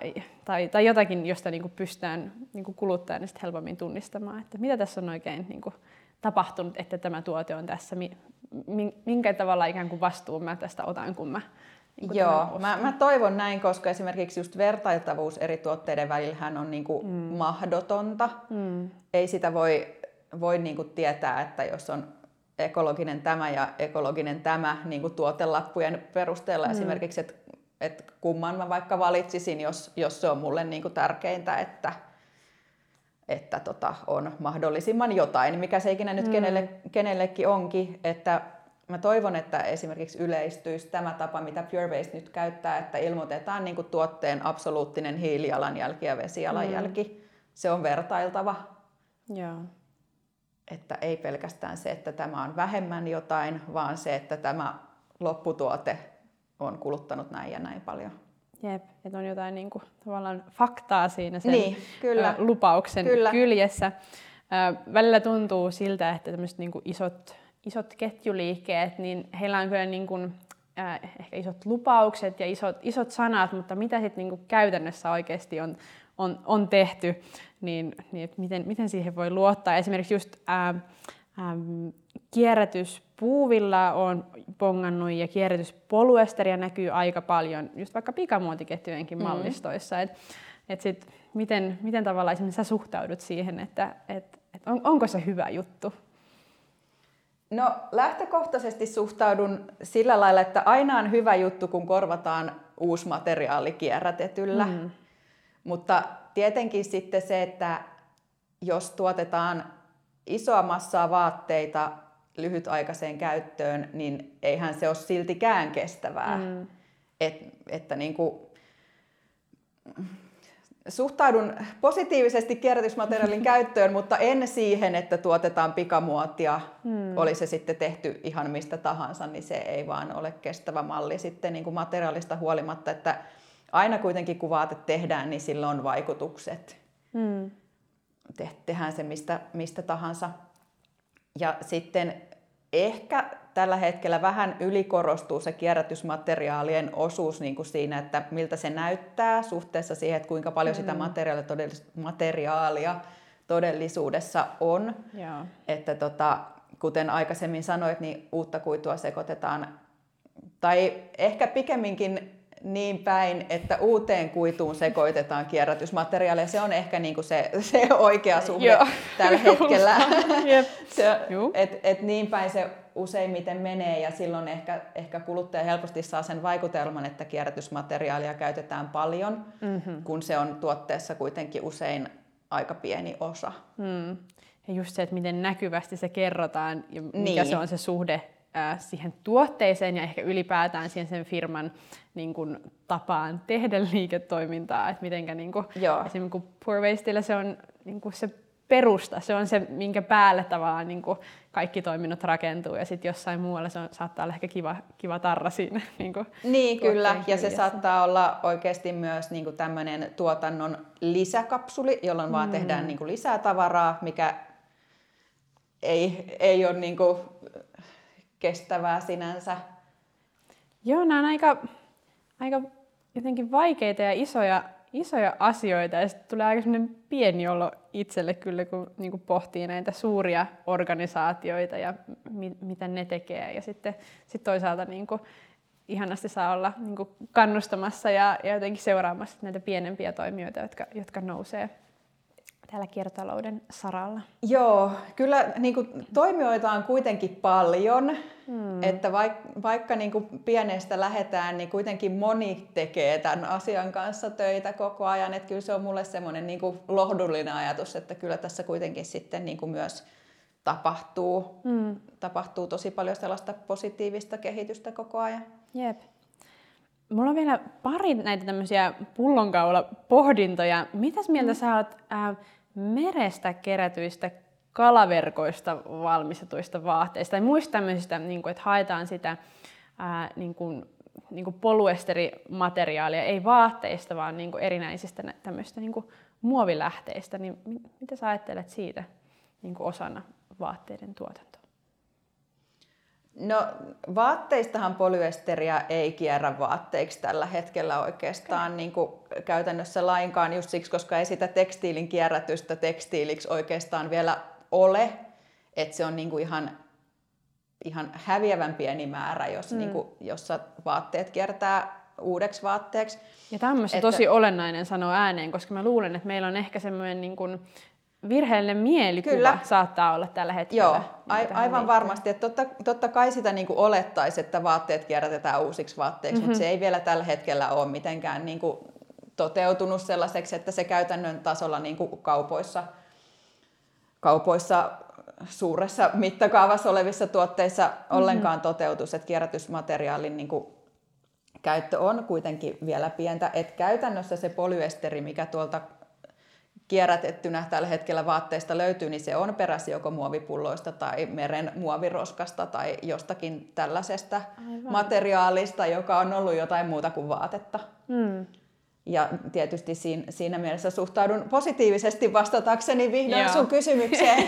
tai, tai jotakin, josta niin kuin pystytään niin kuin kuluttajan helpommin tunnistamaan, että mitä tässä on oikein niin kuin tapahtunut, että tämä tuote on tässä, minkä tavalla ikään kuin vastuun mä tästä otan, kun mä niin Joo, mä, mä toivon näin, koska esimerkiksi just vertailtavuus eri tuotteiden välillähän on niin kuin mm. mahdotonta. Mm. Ei sitä voi, voi niin kuin tietää, että jos on ekologinen tämä ja ekologinen tämä niin kuin tuotelappujen perusteella mm. esimerkiksi, että, että kumman mä vaikka valitsisin, jos, jos se on mulle niin kuin tärkeintä, että, että tota, on mahdollisimman jotain, mikä se ikinä nyt mm. kenelle, kenellekin onkin, että mä toivon, että esimerkiksi yleistyisi tämä tapa, mitä Pure Waste nyt käyttää, että ilmoitetaan niin kuin tuotteen absoluuttinen hiilijalanjälki ja vesijalanjälki. Mm. Se on vertailtava. Joo. Että ei pelkästään se, että tämä on vähemmän jotain, vaan se, että tämä lopputuote on kuluttanut näin ja näin paljon. Jep, että on jotain niin kuin, tavallaan faktaa siinä sen niin, kyllä. lupauksen kyllä. kyljessä. Välillä tuntuu siltä, että tämmöiset niin isot isot ketjuliikkeet, niin heillä on kyllä niin kuin, äh, ehkä isot lupaukset ja isot, isot sanat, mutta mitä sitten niin käytännössä oikeasti on, on, on tehty, niin, niin että miten, miten siihen voi luottaa. Esimerkiksi just äh, äh, kierrätyspuuvilla on pongannut ja kierrätyspoluesteria näkyy aika paljon, just vaikka pikamuotiketjujenkin mm-hmm. mallistoissa. Et, et sit, miten, miten tavallaan esimerkiksi sä suhtaudut siihen, että et, et on, onko se hyvä juttu? No lähtökohtaisesti suhtaudun sillä lailla, että aina on hyvä juttu, kun korvataan uusi materiaali kierrätetyllä. Mm. Mutta tietenkin sitten se, että jos tuotetaan isoa massaa vaatteita lyhytaikaiseen käyttöön, niin eihän se ole siltikään kestävää. Mm. Et, että niin kuin, suhtaudun positiivisesti kierrätysmateriaalin käyttöön, mutta en siihen, että tuotetaan pikamuotia. Hmm. Oli se sitten tehty ihan mistä tahansa, niin se ei vaan ole kestävä malli sitten niin kuin materiaalista huolimatta, että aina kuitenkin kun vaate tehdään, niin sillä on vaikutukset. Hmm. Te, tehdään se mistä, mistä tahansa. Ja sitten ehkä tällä hetkellä vähän ylikorostuu se kierrätysmateriaalien osuus niin kuin siinä, että miltä se näyttää suhteessa siihen, että kuinka paljon mm. sitä materiaalia, todellis- materiaalia todellisuudessa on. Joo. Että tota, kuten aikaisemmin sanoit, niin uutta kuitua sekoitetaan, tai ehkä pikemminkin niin päin, että uuteen kuituun sekoitetaan kierrätysmateriaalia. Se on ehkä niin kuin se, se oikea suhde Joo. tällä hetkellä. se, et, et niin päin se useimmiten menee ja silloin ehkä, ehkä kuluttaja helposti saa sen vaikutelman, että kierrätysmateriaalia käytetään paljon, mm-hmm. kun se on tuotteessa kuitenkin usein aika pieni osa. Mm. Ja just se, että miten näkyvästi se kerrotaan ja mikä niin. se on se suhde siihen tuotteeseen ja ehkä ylipäätään siihen sen firman niin kuin, tapaan tehdä liiketoimintaa. Että mitenkä niin kuin, esimerkiksi kun Poor Wastella se on niin kuin se perusta, se on se, minkä päälle tavallaan niin kuin kaikki toiminnot rakentuu ja sitten jossain muualla se on, saattaa olla ehkä kiva, kiva tarra siinä. Niin, kuin niin kyllä, ja se saattaa olla oikeasti myös niin kuin tämmöinen tuotannon lisäkapsuli, jolloin mm. vaan tehdään niin kuin lisää tavaraa, mikä ei, ei ole niin kuin kestävää sinänsä. Joo, nämä on aika, aika jotenkin vaikeita ja isoja isoja asioita ja sitten tulee aika pieni olo itselle kyllä, kun niin kuin pohtii näitä suuria organisaatioita ja mi- mitä ne tekee. Ja sitten sit toisaalta niin kuin, ihanasti saa olla niin kuin kannustamassa ja, ja jotenkin seuraamassa näitä pienempiä toimijoita, jotka, jotka nousee täällä kiertotalouden saralla? Joo, kyllä niin kuin, toimijoita on kuitenkin paljon, hmm. että vaik, vaikka niin kuin, pienestä lähdetään, niin kuitenkin moni tekee tämän asian kanssa töitä koko ajan. Että kyllä se on mulle semmoinen niin kuin, lohdullinen ajatus, että kyllä tässä kuitenkin sitten niin kuin, myös tapahtuu, hmm. tapahtuu tosi paljon sellaista positiivista kehitystä koko ajan. Jep. Mulla on vielä pari näitä tämmöisiä pullonkaula pohdintoja. Mitäs mieltä mm. sä oot äh, merestä kerätyistä kalaverkoista valmistetuista vaatteista tai muista tämmöisistä, niin kuin, että haetaan sitä ää, niin kuin, niin kuin poluesterimateriaalia, ei vaatteista, vaan niin kuin erinäisistä tämmöistä niin kuin muovilähteistä. Niin mitä sä ajattelet siitä niin kuin osana vaatteiden tuotantoa? No vaatteistahan polyesteriä ei kierrä vaatteiksi tällä hetkellä oikeastaan okay. niin kuin käytännössä lainkaan just siksi, koska ei sitä tekstiilin kierrätystä tekstiiliksi oikeastaan vielä ole. Että se on niin kuin ihan, ihan häviävän pieni määrä, jos, mm. niin kuin, jossa vaatteet kiertää uudeksi vaatteeksi. Ja tämmöistä että... tosi olennainen sanoa ääneen, koska mä luulen, että meillä on ehkä semmoinen niin kuin virheellinen mielikuva Kyllä. saattaa olla tällä hetkellä. Joo, a- aivan liittyen. varmasti. Että totta, totta kai sitä niin kuin olettaisi, että vaatteet kierrätetään uusiksi vaatteiksi, mm-hmm. mutta se ei vielä tällä hetkellä ole mitenkään niin kuin toteutunut sellaiseksi, että se käytännön tasolla niin kuin kaupoissa, kaupoissa suuressa mittakaavassa olevissa tuotteissa mm-hmm. ollenkaan toteutus, että kierrätysmateriaalin niin kuin käyttö on kuitenkin vielä pientä, että käytännössä se polyesteri, mikä tuolta kierrätettynä tällä hetkellä vaatteista löytyy, niin se on peräisin joko muovipulloista tai meren muoviroskasta tai jostakin tällaisesta Aivan. materiaalista, joka on ollut jotain muuta kuin vaatetta. Mm. Ja tietysti siinä, siinä mielessä suhtaudun positiivisesti vastatakseni vihdoin Joo. sun kysymykseen,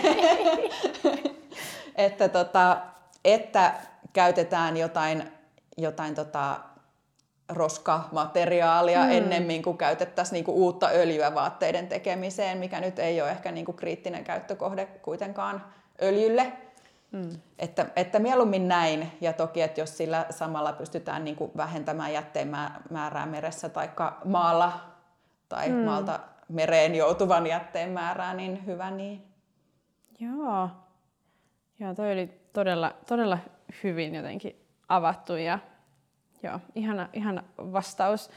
että, tota, että käytetään jotain, jotain tota, roskamateriaalia mm. ennemmin kuin käytettäisiin niinku uutta öljyä vaatteiden tekemiseen, mikä nyt ei ole ehkä niinku kriittinen käyttökohde kuitenkaan öljylle. Mm. Että, että mieluummin näin, ja toki, että jos sillä samalla pystytään niinku vähentämään jätteen määrää meressä tai maalla tai mm. maalta mereen joutuvan jätteen määrää, niin hyvä niin. Joo. Joo, toi oli todella, todella hyvin jotenkin avattu ja Joo, ihana, ihana vastaus.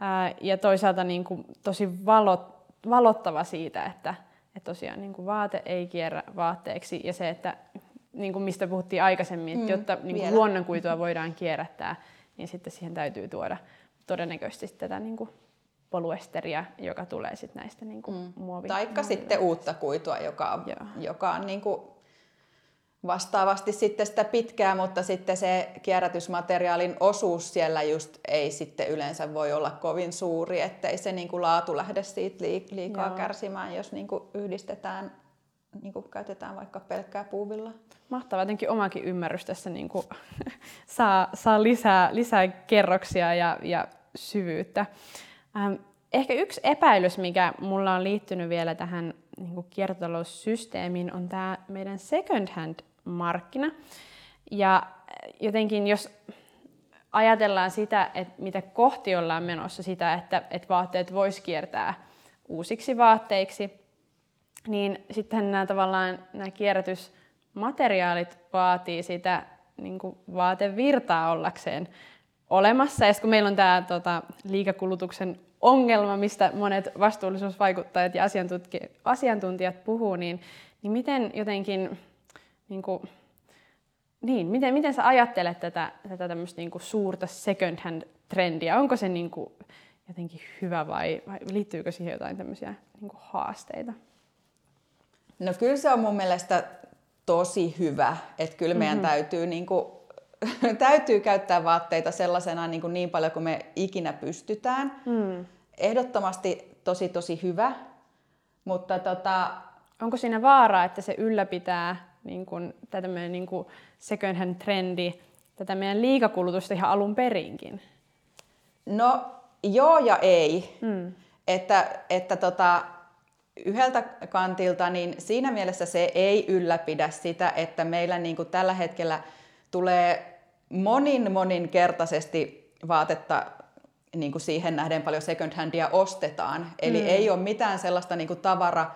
Ää, ja toisaalta niin kuin, tosi valot, valottava siitä, että, että tosiaan niin kuin vaate ei kierrä vaatteeksi ja se, että niin kuin mistä puhuttiin aikaisemmin, että mm, jotta niin kuin luonnonkuitua voidaan kierrättää, niin sitten siihen täytyy tuoda todennäköisesti tätä niin kuin poluesteria, joka tulee sitten näistä niin kuin mm. muovi- Taikka sitten uutta kuitua, joka, joka on niin kuin vastaavasti sitten sitä pitkää, mutta sitten se kierrätysmateriaalin osuus siellä just ei sitten yleensä voi olla kovin suuri, ettei se niin kuin laatu lähde siitä liikaa Joo. kärsimään, jos niin kuin yhdistetään, niin kuin käytetään vaikka pelkkää puuvilla. Mahtavaa, jotenkin omakin ymmärrys tässä niin kuin, saa, saa lisää, lisää kerroksia ja, ja syvyyttä. Ähm, ehkä yksi epäilys, mikä mulla on liittynyt vielä tähän niin kuin kiertotaloussysteemiin, on tämä meidän second hand markkina. Ja jotenkin jos ajatellaan sitä, että mitä kohti ollaan menossa, sitä, että, että vaatteet vois kiertää uusiksi vaatteiksi, niin sitten nämä tavallaan nämä kierrätysmateriaalit vaatii sitä niin kuin vaatevirtaa ollakseen olemassa. Ja kun meillä on tämä tota, liikakulutuksen ongelma, mistä monet vastuullisuusvaikuttajat ja asiantuntijat puhuu, niin, niin miten jotenkin niin kuin, niin, miten, miten sä ajattelet tätä, tätä tämmöistä niin kuin suurta second hand trendiä? Onko se niin kuin jotenkin hyvä vai, vai liittyykö siihen jotain tämmöisiä niin kuin haasteita? No kyllä se on mun mielestä tosi hyvä, että kyllä meidän mm-hmm. täytyy, niin kuin, täytyy käyttää vaatteita sellaisena niin, kuin niin paljon kuin me ikinä pystytään. Mm. Ehdottomasti tosi tosi hyvä, mutta tota... Onko siinä vaaraa, että se ylläpitää niin kuin, tätä meidän niin kuin second hand trendi, tätä meidän liikakulutusta ihan alun perinkin? No joo ja ei. Mm. Että, että tota, yhdeltä kantilta niin siinä mielessä se ei ylläpidä sitä, että meillä niin kuin tällä hetkellä tulee monin moninkertaisesti vaatetta niin kuin siihen nähden paljon second handia ostetaan. Eli mm. ei ole mitään sellaista niin kuin tavara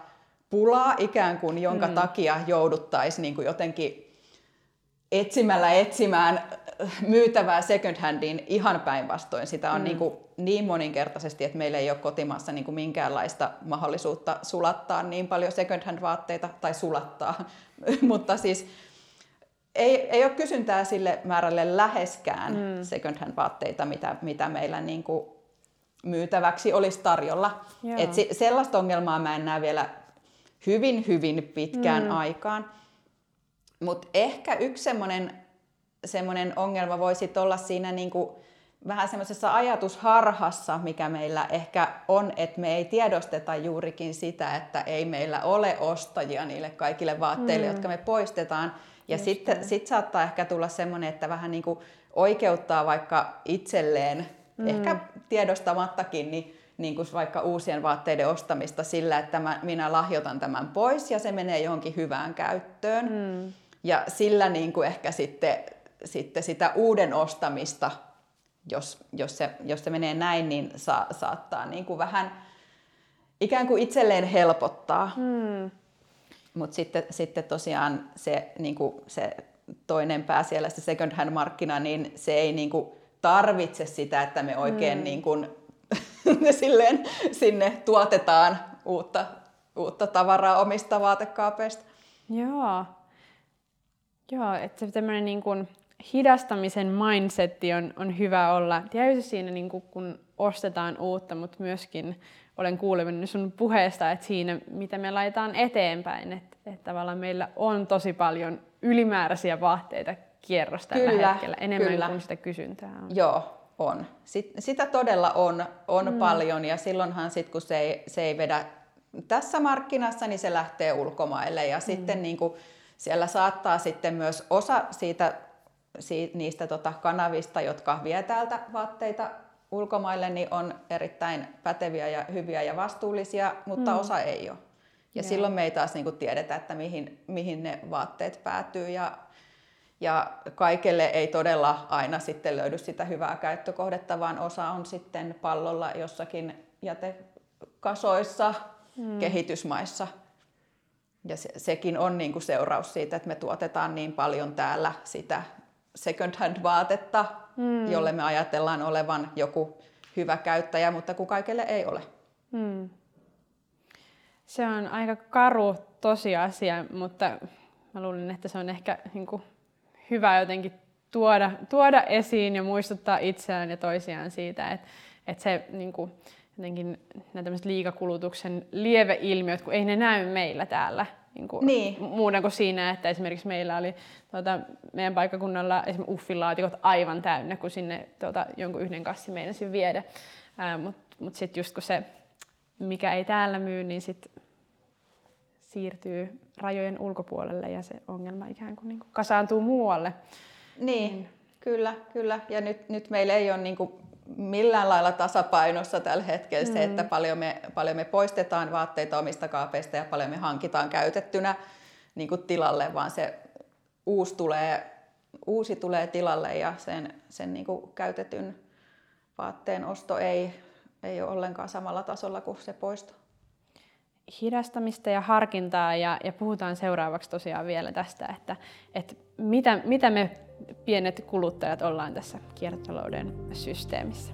pulaa ikään kuin, jonka mm. takia jouduttaisiin niin kuin jotenkin etsimällä etsimään myytävää second handin ihan päinvastoin. Sitä on mm. niin, kuin niin moninkertaisesti, että meillä ei ole kotimaassa niin kuin minkäänlaista mahdollisuutta sulattaa niin paljon second hand vaatteita, tai sulattaa, mutta siis ei, ei ole kysyntää sille määrälle läheskään mm. second hand vaatteita, mitä, mitä meillä niin kuin myytäväksi olisi tarjolla. Et se, sellaista ongelmaa mä en näe vielä hyvin, hyvin pitkään mm. aikaan. Mutta ehkä yksi semmoinen semmoinen ongelma voisi olla siinä niin kuin vähän semmoisessa ajatusharhassa, mikä meillä ehkä on, että me ei tiedosteta juurikin sitä, että ei meillä ole ostajia niille kaikille vaatteille, mm. jotka me poistetaan. Ja Just sitten sit saattaa ehkä tulla semmoinen, että vähän niin kuin oikeuttaa vaikka itselleen, mm. ehkä tiedostamattakin, niin niin kuin vaikka uusien vaatteiden ostamista sillä, että mä, minä lahjoitan tämän pois ja se menee johonkin hyvään käyttöön. Mm. Ja sillä niin kuin ehkä sitten, sitten sitä uuden ostamista, jos, jos, se, jos se menee näin, niin sa, saattaa niin kuin vähän ikään kuin itselleen helpottaa. Hmm. Mutta sitten, sitten tosiaan se, niin kuin se toinen pää siellä, se second hand markkina, niin se ei niin kuin tarvitse sitä, että me oikein hmm. niin kuin, silleen, sinne tuotetaan uutta, uutta tavaraa omista vaatekaapeista. Joo. Joo, että tämmöinen niin kuin hidastamisen mindsetti on, on hyvä olla. Tietysti siinä, niin kuin, kun ostetaan uutta, mutta myöskin olen kuulevin sun puheesta, että siinä, mitä me laitetaan eteenpäin, että, että tavallaan meillä on tosi paljon ylimääräisiä vaatteita kierrosta tällä kyllä, hetkellä, enemmän kyllä. kuin sitä kysyntää on. Joo, on. Sit, sitä todella on, on mm. paljon ja silloinhan sit, kun se ei, se ei vedä tässä markkinassa, niin se lähtee ulkomaille ja mm. sitten niin kuin, siellä saattaa sitten myös osa siitä, siitä niistä tota, kanavista, jotka vie täältä vaatteita ulkomaille, niin on erittäin päteviä ja hyviä ja vastuullisia, mutta mm. osa ei ole. Ja Joo. silloin me ei taas niin kuin tiedetä, että mihin, mihin ne vaatteet päätyy ja, ja kaikelle ei todella aina sitten löydy sitä hyvää käyttökohdetta, vaan osa on sitten pallolla jossakin jätekasoissa, mm. kehitysmaissa. Ja se, sekin on niin kuin seuraus siitä, että me tuotetaan niin paljon täällä sitä second hand vaatetta, mm. jolle me ajatellaan olevan joku hyvä käyttäjä, mutta kun kaikille ei ole. Mm. Se on aika karu tosiasia, mutta mä luulen, että se on ehkä niin kuin, hyvä jotenkin tuoda, tuoda esiin ja muistuttaa itseään ja toisiaan siitä, että, että se niin kuin, jotenkin nämä liikakulutuksen lieveilmiöt, kun ei ne näy meillä täällä niin kuin, niin. muuna kuin siinä, että esimerkiksi meillä oli tuota, meidän paikkakunnalla esimerkiksi uffilaatikot aivan täynnä, kun sinne tuota, jonkun yhden kassin meinasin viedä. Mutta mut sitten just kun se, mikä ei täällä myy, niin sitten siirtyy rajojen ulkopuolelle ja se ongelma ikään kuin, niin kuin kasaantuu muualle. Niin, mm. kyllä, kyllä. Ja nyt, nyt meillä ei ole niin kuin millään lailla tasapainossa tällä hetkellä mm. se, että paljon me, paljon me poistetaan vaatteita omista kaapeista ja paljon me hankitaan käytettynä niin kuin tilalle, vaan se uusi tulee, uusi tulee tilalle ja sen, sen niin kuin käytetyn vaatteen osto ei, ei ole ollenkaan samalla tasolla kuin se poisto. Hidastamista ja harkintaa ja, ja puhutaan seuraavaksi tosiaan vielä tästä, että, että mitä, mitä me pienet kuluttajat ollaan tässä kiertotalouden systeemissä.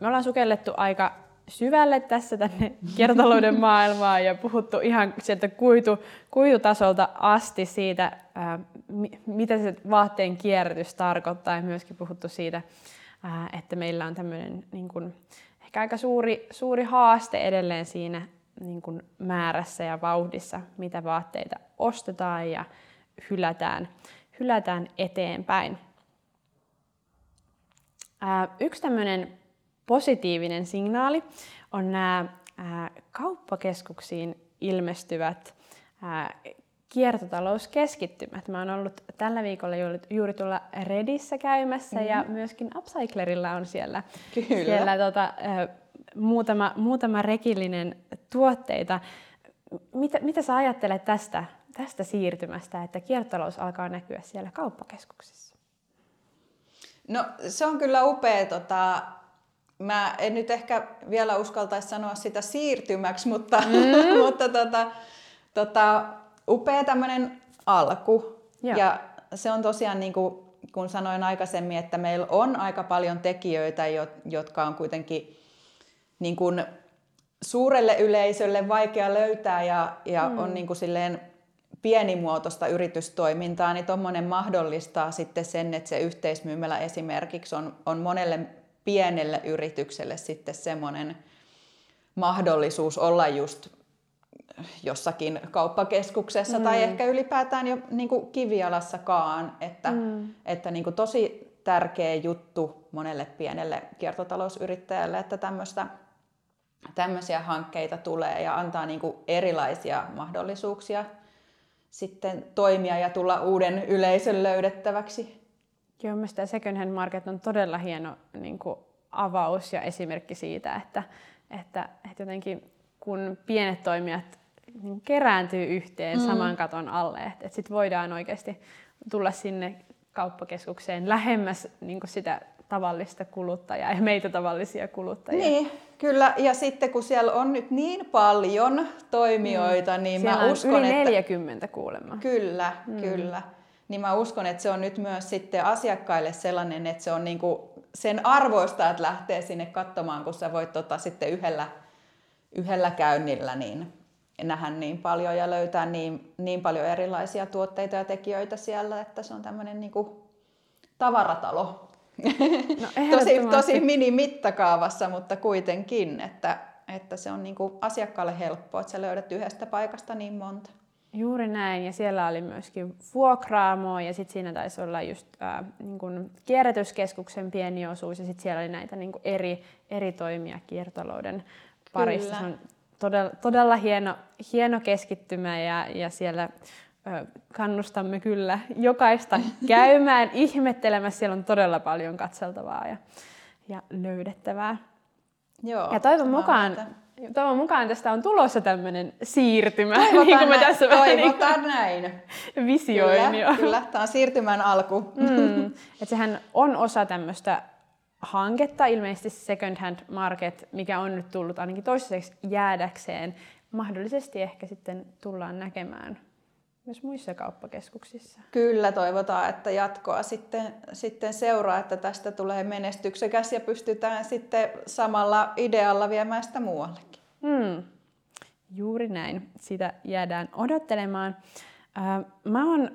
Me ollaan sukellettu aika syvälle tässä tänne kiertotalouden maailmaan ja puhuttu ihan sieltä kuitu, kuitutasolta asti siitä, ää, mitä se vaatteen kierrätys tarkoittaa ja myöskin puhuttu siitä, ää, että meillä on tämmöinen niin kuin, ehkä aika suuri, suuri haaste edelleen siinä niin kuin määrässä ja vauhdissa, mitä vaatteita ostetaan ja hylätään, hylätään eteenpäin. Ää, yksi tämmöinen positiivinen signaali on nämä ää, kauppakeskuksiin ilmestyvät ää, kiertotalouskeskittymät. Mä oon ollut tällä viikolla juuri tuolla Redissä käymässä mm-hmm. ja myöskin Upcyclerilla on siellä, Kyllä. siellä tota, muutama, muutama rekillinen tuotteita. Mitä, mitä sä ajattelet tästä, tästä siirtymästä, että kiertotalous alkaa näkyä siellä kauppakeskuksissa? No se on kyllä upea. Tota, mä en nyt ehkä vielä uskaltaisi sanoa sitä siirtymäksi, mutta, mm. mutta tota, tota, upea tämmöinen alku. Joo. Ja se on tosiaan niin kuin, kun sanoin aikaisemmin, että meillä on aika paljon tekijöitä, jotka on kuitenkin niin kuin suurelle yleisölle vaikea löytää ja, ja mm. on niin kuin silleen pienimuotoista yritystoimintaa, niin tuommoinen mahdollistaa sitten sen, että se yhteismyymälä esimerkiksi on, on monelle pienelle yritykselle sitten semmoinen mahdollisuus olla just jossakin kauppakeskuksessa mm. tai ehkä ylipäätään jo niin kuin kivialassakaan, että, mm. että niin kuin tosi tärkeä juttu monelle pienelle kiertotalousyrittäjälle, että tämmöistä, tämmöisiä hankkeita tulee ja antaa niin kuin erilaisia mahdollisuuksia sitten toimia ja tulla uuden yleisön löydettäväksi. Joo, mielestäni Second Hand Market on todella hieno niin kuin avaus ja esimerkki siitä, että, että, että jotenkin kun pienet toimijat niin kerääntyy yhteen mm. saman katon alle, että, että sitten voidaan oikeasti tulla sinne kauppakeskukseen lähemmäs niin sitä tavallista kuluttajaa ja meitä tavallisia kuluttajia. Niin, kyllä. Ja sitten kun siellä on nyt niin paljon toimijoita, mm. niin siellä mä uskon, yli 40 että... kuulemma. Kyllä, mm. kyllä. Niin mä uskon, että se on nyt myös sitten asiakkaille sellainen, että se on niinku sen arvoista, että lähtee sinne katsomaan, kun sä voit tota sitten yhdellä, yhdellä käynnillä niin nähdä niin paljon ja löytää niin, niin paljon erilaisia tuotteita ja tekijöitä siellä, että se on tämmöinen niinku tavaratalo No, tosi, tosi mini-mittakaavassa, mutta kuitenkin, että, että se on niin kuin asiakkaalle helppoa, että sä löydät yhdestä paikasta niin monta. Juuri näin, ja siellä oli myöskin vuokraamo, ja sitten siinä taisi olla just äh, niin kuin kierrätyskeskuksen pieni osuus, ja sitten siellä oli näitä niin eri, eri toimia kiertotalouden parissa. Kyllä. Se on todella, todella hieno, hieno keskittymä, ja, ja siellä kannustamme kyllä jokaista käymään ihmettelemässä. Siellä on todella paljon katseltavaa ja, ja löydettävää. Joo, ja toivon mukaan, toivon mukaan tästä on tulossa tämmöinen siirtymä, toivotaan niin kuin me tässä toivotaan niin näin. visioin kyllä, jo. Kyllä, tämä on siirtymän alku. Mm, että sehän on osa tämmöistä hanketta, ilmeisesti Second Hand Market, mikä on nyt tullut ainakin toistaiseksi jäädäkseen. Mahdollisesti ehkä sitten tullaan näkemään myös muissa kauppakeskuksissa. Kyllä, toivotaan, että jatkoa sitten, sitten seuraa, että tästä tulee menestyksekäs ja pystytään sitten samalla idealla viemään sitä muuallekin. Hmm. Juuri näin. Sitä jäädään odottelemaan. Äh, mä oon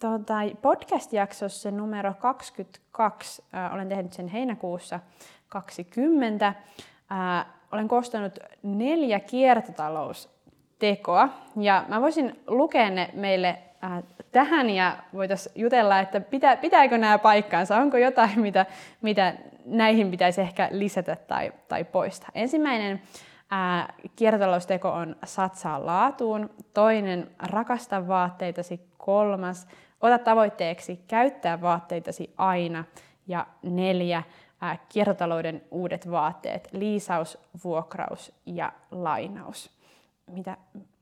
tuota, podcast-jaksossa numero 22, äh, olen tehnyt sen heinäkuussa 20. Äh, olen koostanut neljä kiertotalous tekoa. Ja mä voisin lukea ne meille äh, tähän ja voitaisiin jutella, että pitä, pitääkö nämä paikkaansa, onko jotain, mitä, mitä näihin pitäisi ehkä lisätä tai, tai poistaa. Ensimmäinen äh, kiertotalousteko on satsaa laatuun, toinen rakasta vaatteitasi, kolmas ota tavoitteeksi käyttää vaatteitasi aina ja neljä äh, kiertotalouden uudet vaatteet, liisaus, vuokraus ja lainaus. Mitä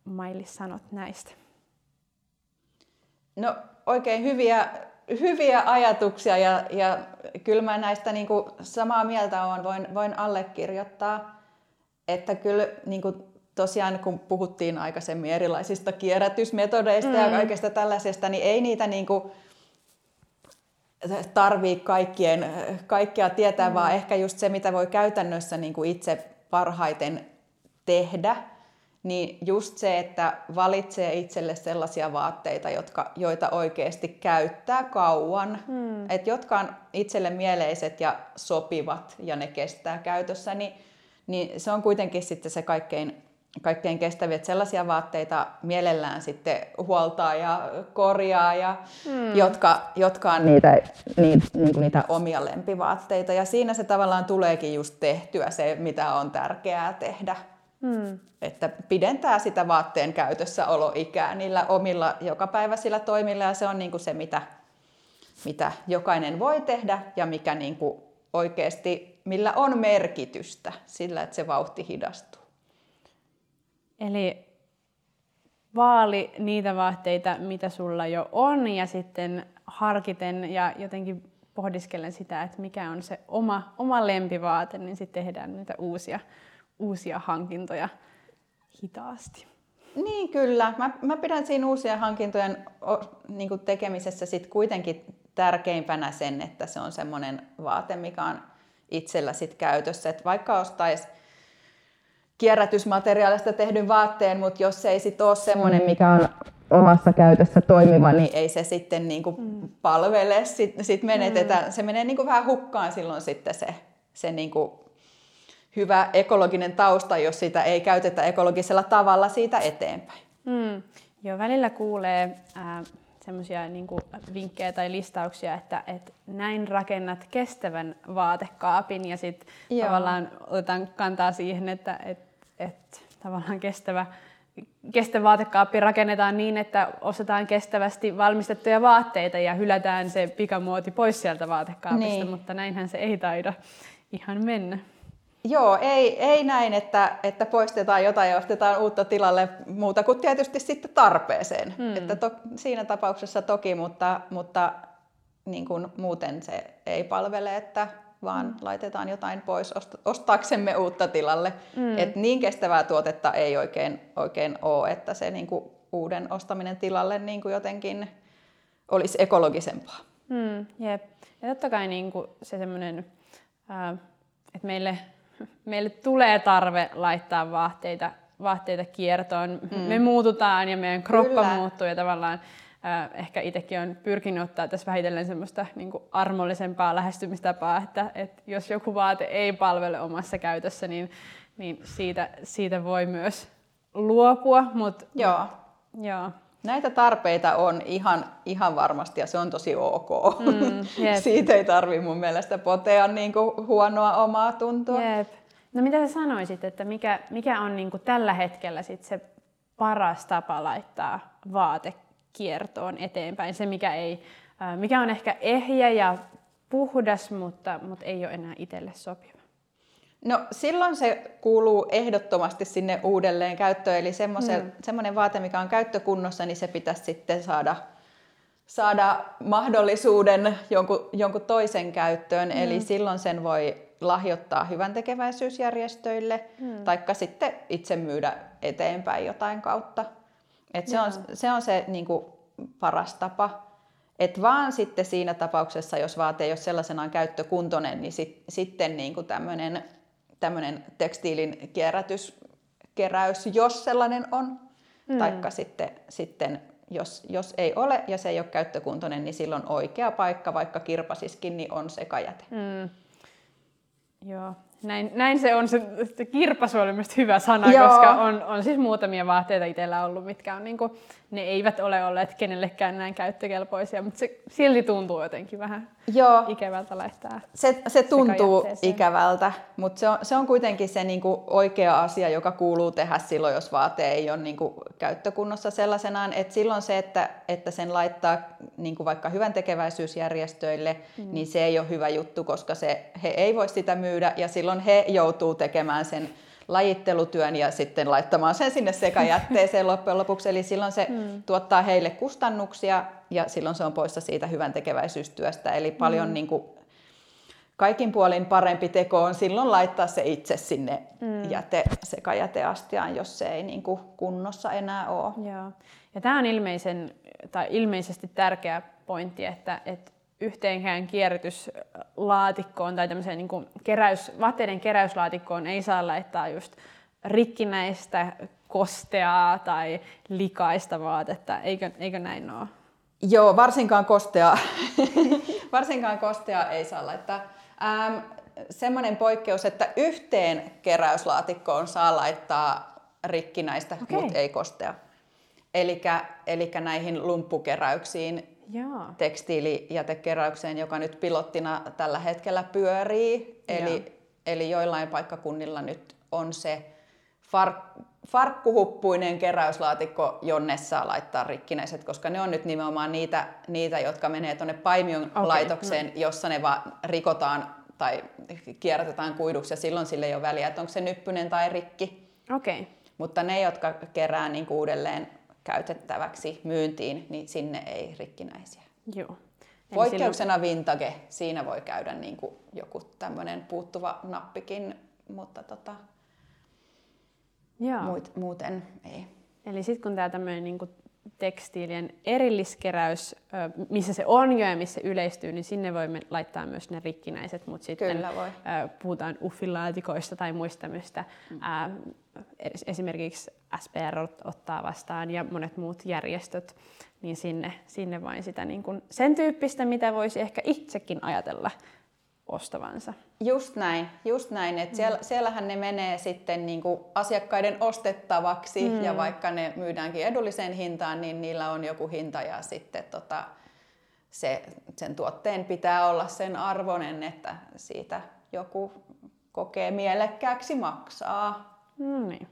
Mailis sanot näistä? No oikein hyviä, hyviä ajatuksia ja, ja kyllä mä näistä niin kuin samaa mieltä on, voin, voin allekirjoittaa, että kyllä niin kuin tosiaan kun puhuttiin aikaisemmin erilaisista kierrätysmetodeista mm. ja kaikesta tällaisesta, niin ei niitä niin kuin tarvii kaikkien, kaikkea tietää, mm. vaan ehkä just se, mitä voi käytännössä niin kuin itse parhaiten tehdä, niin just se, että valitsee itselle sellaisia vaatteita, jotka, joita oikeasti käyttää kauan, hmm. että jotka on itselle mieleiset ja sopivat ja ne kestää käytössä, niin, niin se on kuitenkin sitten se kaikkein, kaikkein kestäviä, että sellaisia vaatteita mielellään sitten huoltaa ja korjaa, ja hmm. jotka, jotka on niitä, niitä, niin kuin niitä omia lempivaatteita. Ja siinä se tavallaan tuleekin just tehtyä se, mitä on tärkeää tehdä. Hmm. Että pidentää sitä vaatteen käytössä oloikää niillä omilla jokapäiväisillä toimilla ja se on niin kuin se, mitä, mitä jokainen voi tehdä ja mikä niin kuin oikeasti, millä on merkitystä sillä, että se vauhti hidastuu. Eli vaali niitä vaatteita, mitä sulla jo on ja sitten harkiten ja jotenkin pohdiskellen sitä, että mikä on se oma, oma lempivaate, niin sitten tehdään niitä uusia uusia hankintoja hitaasti. Niin kyllä. Mä, mä pidän siinä uusien hankintojen niin tekemisessä sit kuitenkin tärkeimpänä sen, että se on semmoinen vaate, mikä on itsellä sit käytössä. Et vaikka ostaisi kierrätysmateriaalista tehdyn vaatteen, mutta jos se ei sit ole semmoinen, mm. mikä on omassa käytössä toimiva, niin ei se sitten niin kuin mm. palvele. Sitten sit menetetään, mm. se menee niin kuin vähän hukkaan silloin sitten se, se niin kuin hyvä ekologinen tausta, jos sitä ei käytetä ekologisella tavalla siitä eteenpäin. Mm. Joo, välillä kuulee äh, semmoisia niin vinkkejä tai listauksia, että, että näin rakennat kestävän vaatekaapin ja sitten tavallaan otetaan kantaa siihen, että, että, että tavallaan kestävä kestävä vaatekaappi rakennetaan niin, että ostetaan kestävästi valmistettuja vaatteita ja hylätään se pikamuoti pois sieltä vaatekaapista, niin. mutta näinhän se ei taida ihan mennä. Joo, ei, ei näin, että, että poistetaan jotain ja ostetaan uutta tilalle muuta kuin tietysti sitten tarpeeseen. Hmm. Että to, siinä tapauksessa toki, mutta, mutta niin kuin muuten se ei palvele, että vaan mm. laitetaan jotain pois ostaaksemme uutta tilalle. Mm. Et niin kestävää tuotetta ei oikein, oikein ole, että se niin kuin uuden ostaminen tilalle niin kuin jotenkin olisi ekologisempaa. Mm, jep. Ja totta kai niin kuin se semmoinen, että meille, meille tulee tarve laittaa vaatteita, vaatteita kiertoon. Mm. Me muututaan ja meidän kroppa Kyllä. muuttuu ja tavallaan ehkä itsekin on pyrkinyt ottaa tässä vähitellen semmoista niin kuin armollisempaa lähestymistapaa, että, että jos joku vaate ei palvele omassa käytössä, niin, niin siitä, siitä voi myös luopua. Mut, joo. joo. Näitä tarpeita on ihan, ihan varmasti ja se on tosi ok. Mm, Siitä ei tarvi mun mielestä potea niin kuin huonoa omaa tuntua. Jep. No mitä sä sanoisit, että mikä, mikä on niin kuin tällä hetkellä sit se paras tapa laittaa vaate kiertoon eteenpäin. Se, mikä, ei, mikä on ehkä ehjä ja puhdas, mutta, mutta ei ole enää itselle sopiva. No silloin se kuuluu ehdottomasti sinne uudelleen käyttöön, eli mm. semmoinen vaate, mikä on käyttökunnossa, niin se pitäisi sitten saada, saada mahdollisuuden jonkun, jonkun toisen käyttöön, mm. eli silloin sen voi lahjoittaa hyvän tekeväisyysjärjestöille, mm. taikka sitten itse myydä eteenpäin jotain kautta. Et se, on, se on se niin kuin, paras tapa. Et vaan sitten siinä tapauksessa, jos vaate ei ole sellaisenaan käyttökuntoinen, niin sit, sitten niin kuin tämmöinen, tämmöinen tekstiilin kierrätys, keräys, jos sellainen on, mm. taikka sitten, sitten jos, jos ei ole ja se ei ole käyttökuntoinen, niin silloin oikea paikka, vaikka kirpasiskin, niin on sekajäte. Mm. Joo, näin, näin se on, se, se kirpasu oli myös hyvä sana, Joo. koska on, on siis muutamia vaatteita itsellä ollut, mitkä on niinku, ne eivät ole olleet kenellekään näin käyttökelpoisia, mutta se silti tuntuu jotenkin vähän Joo. ikävältä laittaa. Se, se tuntuu ikävältä, mutta se on, se on kuitenkin se niinku oikea asia, joka kuuluu tehdä silloin, jos vaate ei ole niinku käyttökunnossa sellaisenaan. Et silloin se, että, että sen laittaa niinku vaikka hyvän tekeväisyysjärjestöille, mm. niin se ei ole hyvä juttu, koska se, he ei voi sitä myydä ja silloin he joutuu tekemään sen lajittelutyön ja sitten laittamaan sen sinne sekajätteeseen loppujen lopuksi. Eli silloin se mm. tuottaa heille kustannuksia ja silloin se on poissa siitä hyvän tekeväisyystyöstä. Eli paljon mm. niin kuin, kaikin puolin parempi teko on silloin laittaa se itse sinne mm. jäte, sekajäteastiaan, jos se ei niin kuin, kunnossa enää ole. Joo. Ja tämä on ilmeisen, tai ilmeisesti tärkeä pointti, että, että yhteenkään kierrätyslaatikkoon tai tämmöiseen niin kuin keräys, vaatteiden keräyslaatikkoon ei saa laittaa just rikkinäistä, kosteaa tai likaista vaatetta. Eikö, eikö näin ole? Joo, varsinkaan kostea, varsinkaan kostea ei saa laittaa. Ähm, semmoinen poikkeus, että yhteen keräyslaatikkoon saa laittaa rikkinäistä, okay. mutta ei kostea. Eli näihin lumppukeräyksiin Jaa. tekstiilijätekeräykseen, joka nyt pilottina tällä hetkellä pyörii. Eli, eli joillain paikkakunnilla nyt on se fark, farkkuhuppuinen keräyslaatikko, jonne saa laittaa rikkinäiset, koska ne on nyt nimenomaan niitä, niitä jotka menee tuonne Paimion okay, laitokseen, no. jossa ne vaan rikotaan tai kierrätetään kuiduksi ja silloin sille ei ole väliä, että onko se nyppynen tai rikki. Okay. Mutta ne, jotka kerää niin uudelleen käytettäväksi myyntiin, niin sinne ei rikkinäisiä. Joo. Poikkeuksena silloin... vintage, siinä voi käydä niin kuin joku tämmöinen puuttuva nappikin, mutta tota, Joo. Muut, muuten ei. Eli sitten kun tämä tämmöinen niin tekstiilien erilliskeräys, missä se on jo ja missä se yleistyy, niin sinne voimme laittaa myös ne rikkinäiset, mutta sitten Kyllä voi. puhutaan uffilaatikoista tai muista tämmöistä, mm. Esimerkiksi SPR ottaa vastaan ja monet muut järjestöt, niin sinne, sinne vain sitä niin kuin sen tyyppistä, mitä voisi ehkä itsekin ajatella ostavansa. Just näin, just näin. että siellä, mm. siellähän ne menee sitten niin kuin asiakkaiden ostettavaksi mm. ja vaikka ne myydäänkin edulliseen hintaan, niin niillä on joku hinta ja sitten tota, se, sen tuotteen pitää olla sen arvoinen, että siitä joku kokee mielekkääksi maksaa. No niin.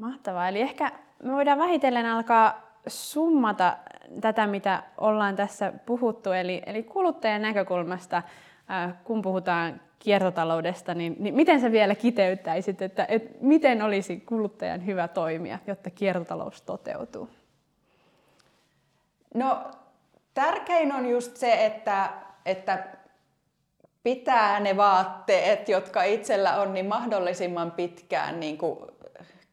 Mahtavaa. Eli ehkä me voidaan vähitellen alkaa summata tätä, mitä ollaan tässä puhuttu. Eli, eli kuluttajan näkökulmasta äh, kun puhutaan kiertotaloudesta, niin, niin miten sä vielä kiteyttäisit, että, että miten olisi kuluttajan hyvä toimia, jotta kiertotalous toteutuu? No tärkein on just se, että, että pitää ne vaatteet, jotka itsellä on, niin mahdollisimman pitkään niin kuin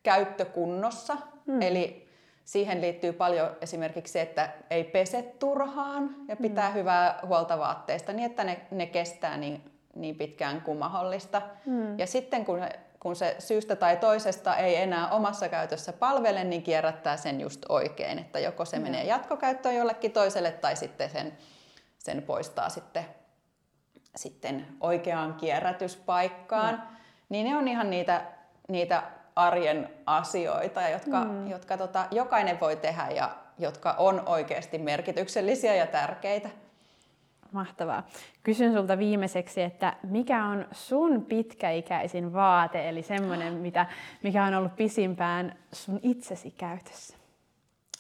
käyttökunnossa. Hmm. Eli siihen liittyy paljon esimerkiksi se, että ei pese turhaan ja pitää hmm. hyvää huolta vaatteista niin, että ne, ne kestää niin, niin pitkään kuin mahdollista. Hmm. Ja sitten kun, kun se syystä tai toisesta ei enää omassa käytössä palvele, niin kierrättää sen just oikein. Että joko se hmm. menee jatkokäyttöön jollekin toiselle tai sitten sen, sen poistaa sitten sitten oikeaan kierrätyspaikkaan, mm. niin ne on ihan niitä, niitä arjen asioita, jotka, mm. jotka tota, jokainen voi tehdä ja jotka on oikeasti merkityksellisiä ja tärkeitä. Mahtavaa. Kysyn sulta viimeiseksi, että mikä on sun pitkäikäisin vaate, eli semmoinen, mitä, mikä on ollut pisimpään sun itsesi käytössä?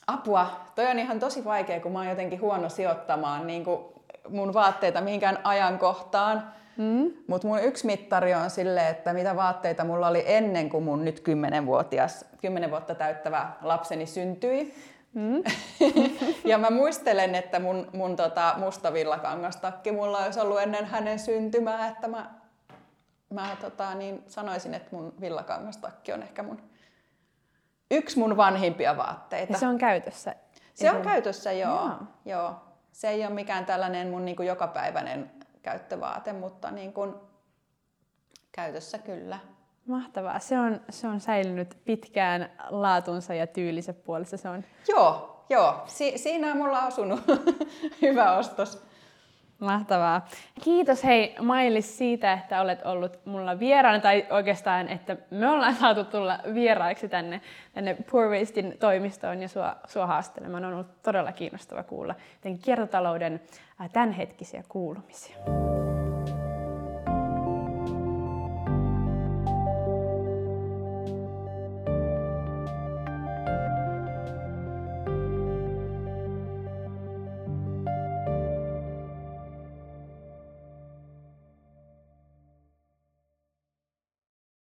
Apua. Toi on ihan tosi vaikea, kun mä oon jotenkin huono sijoittamaan niin kuin mun vaatteita mihinkään ajankohtaan. Mm. Mutta mun yksi mittari on sille, että mitä vaatteita mulla oli ennen kuin mun nyt 10-vuotias, 10 vuotta täyttävä lapseni syntyi. Mm. ja mä muistelen, että mun, mun tota musta villakangastakki mulla olisi ollut ennen hänen syntymää, että mä, mä tota, niin sanoisin, että mun villakangastakki on ehkä mun yksi mun vanhimpia vaatteita. Ja se on käytössä? Se on käytössä, joo. joo. joo se ei ole mikään tällainen mun niin kuin jokapäiväinen käyttövaate, mutta niin kuin käytössä kyllä. Mahtavaa. Se on, se on säilynyt pitkään laatunsa ja tyylisen puolessa. Se on... Joo, joo. Si- siinä on mulla osunut hyvä ostos. Mahtavaa. Kiitos hei Mailis siitä, että olet ollut mulla vieraana, tai oikeastaan, että me ollaan saatu tulla vieraiksi tänne, tänne Poor Wastein toimistoon ja sua, sua haastelemaan. On ollut todella kiinnostava kuulla kiertotalouden tämänhetkisiä kuulumisia.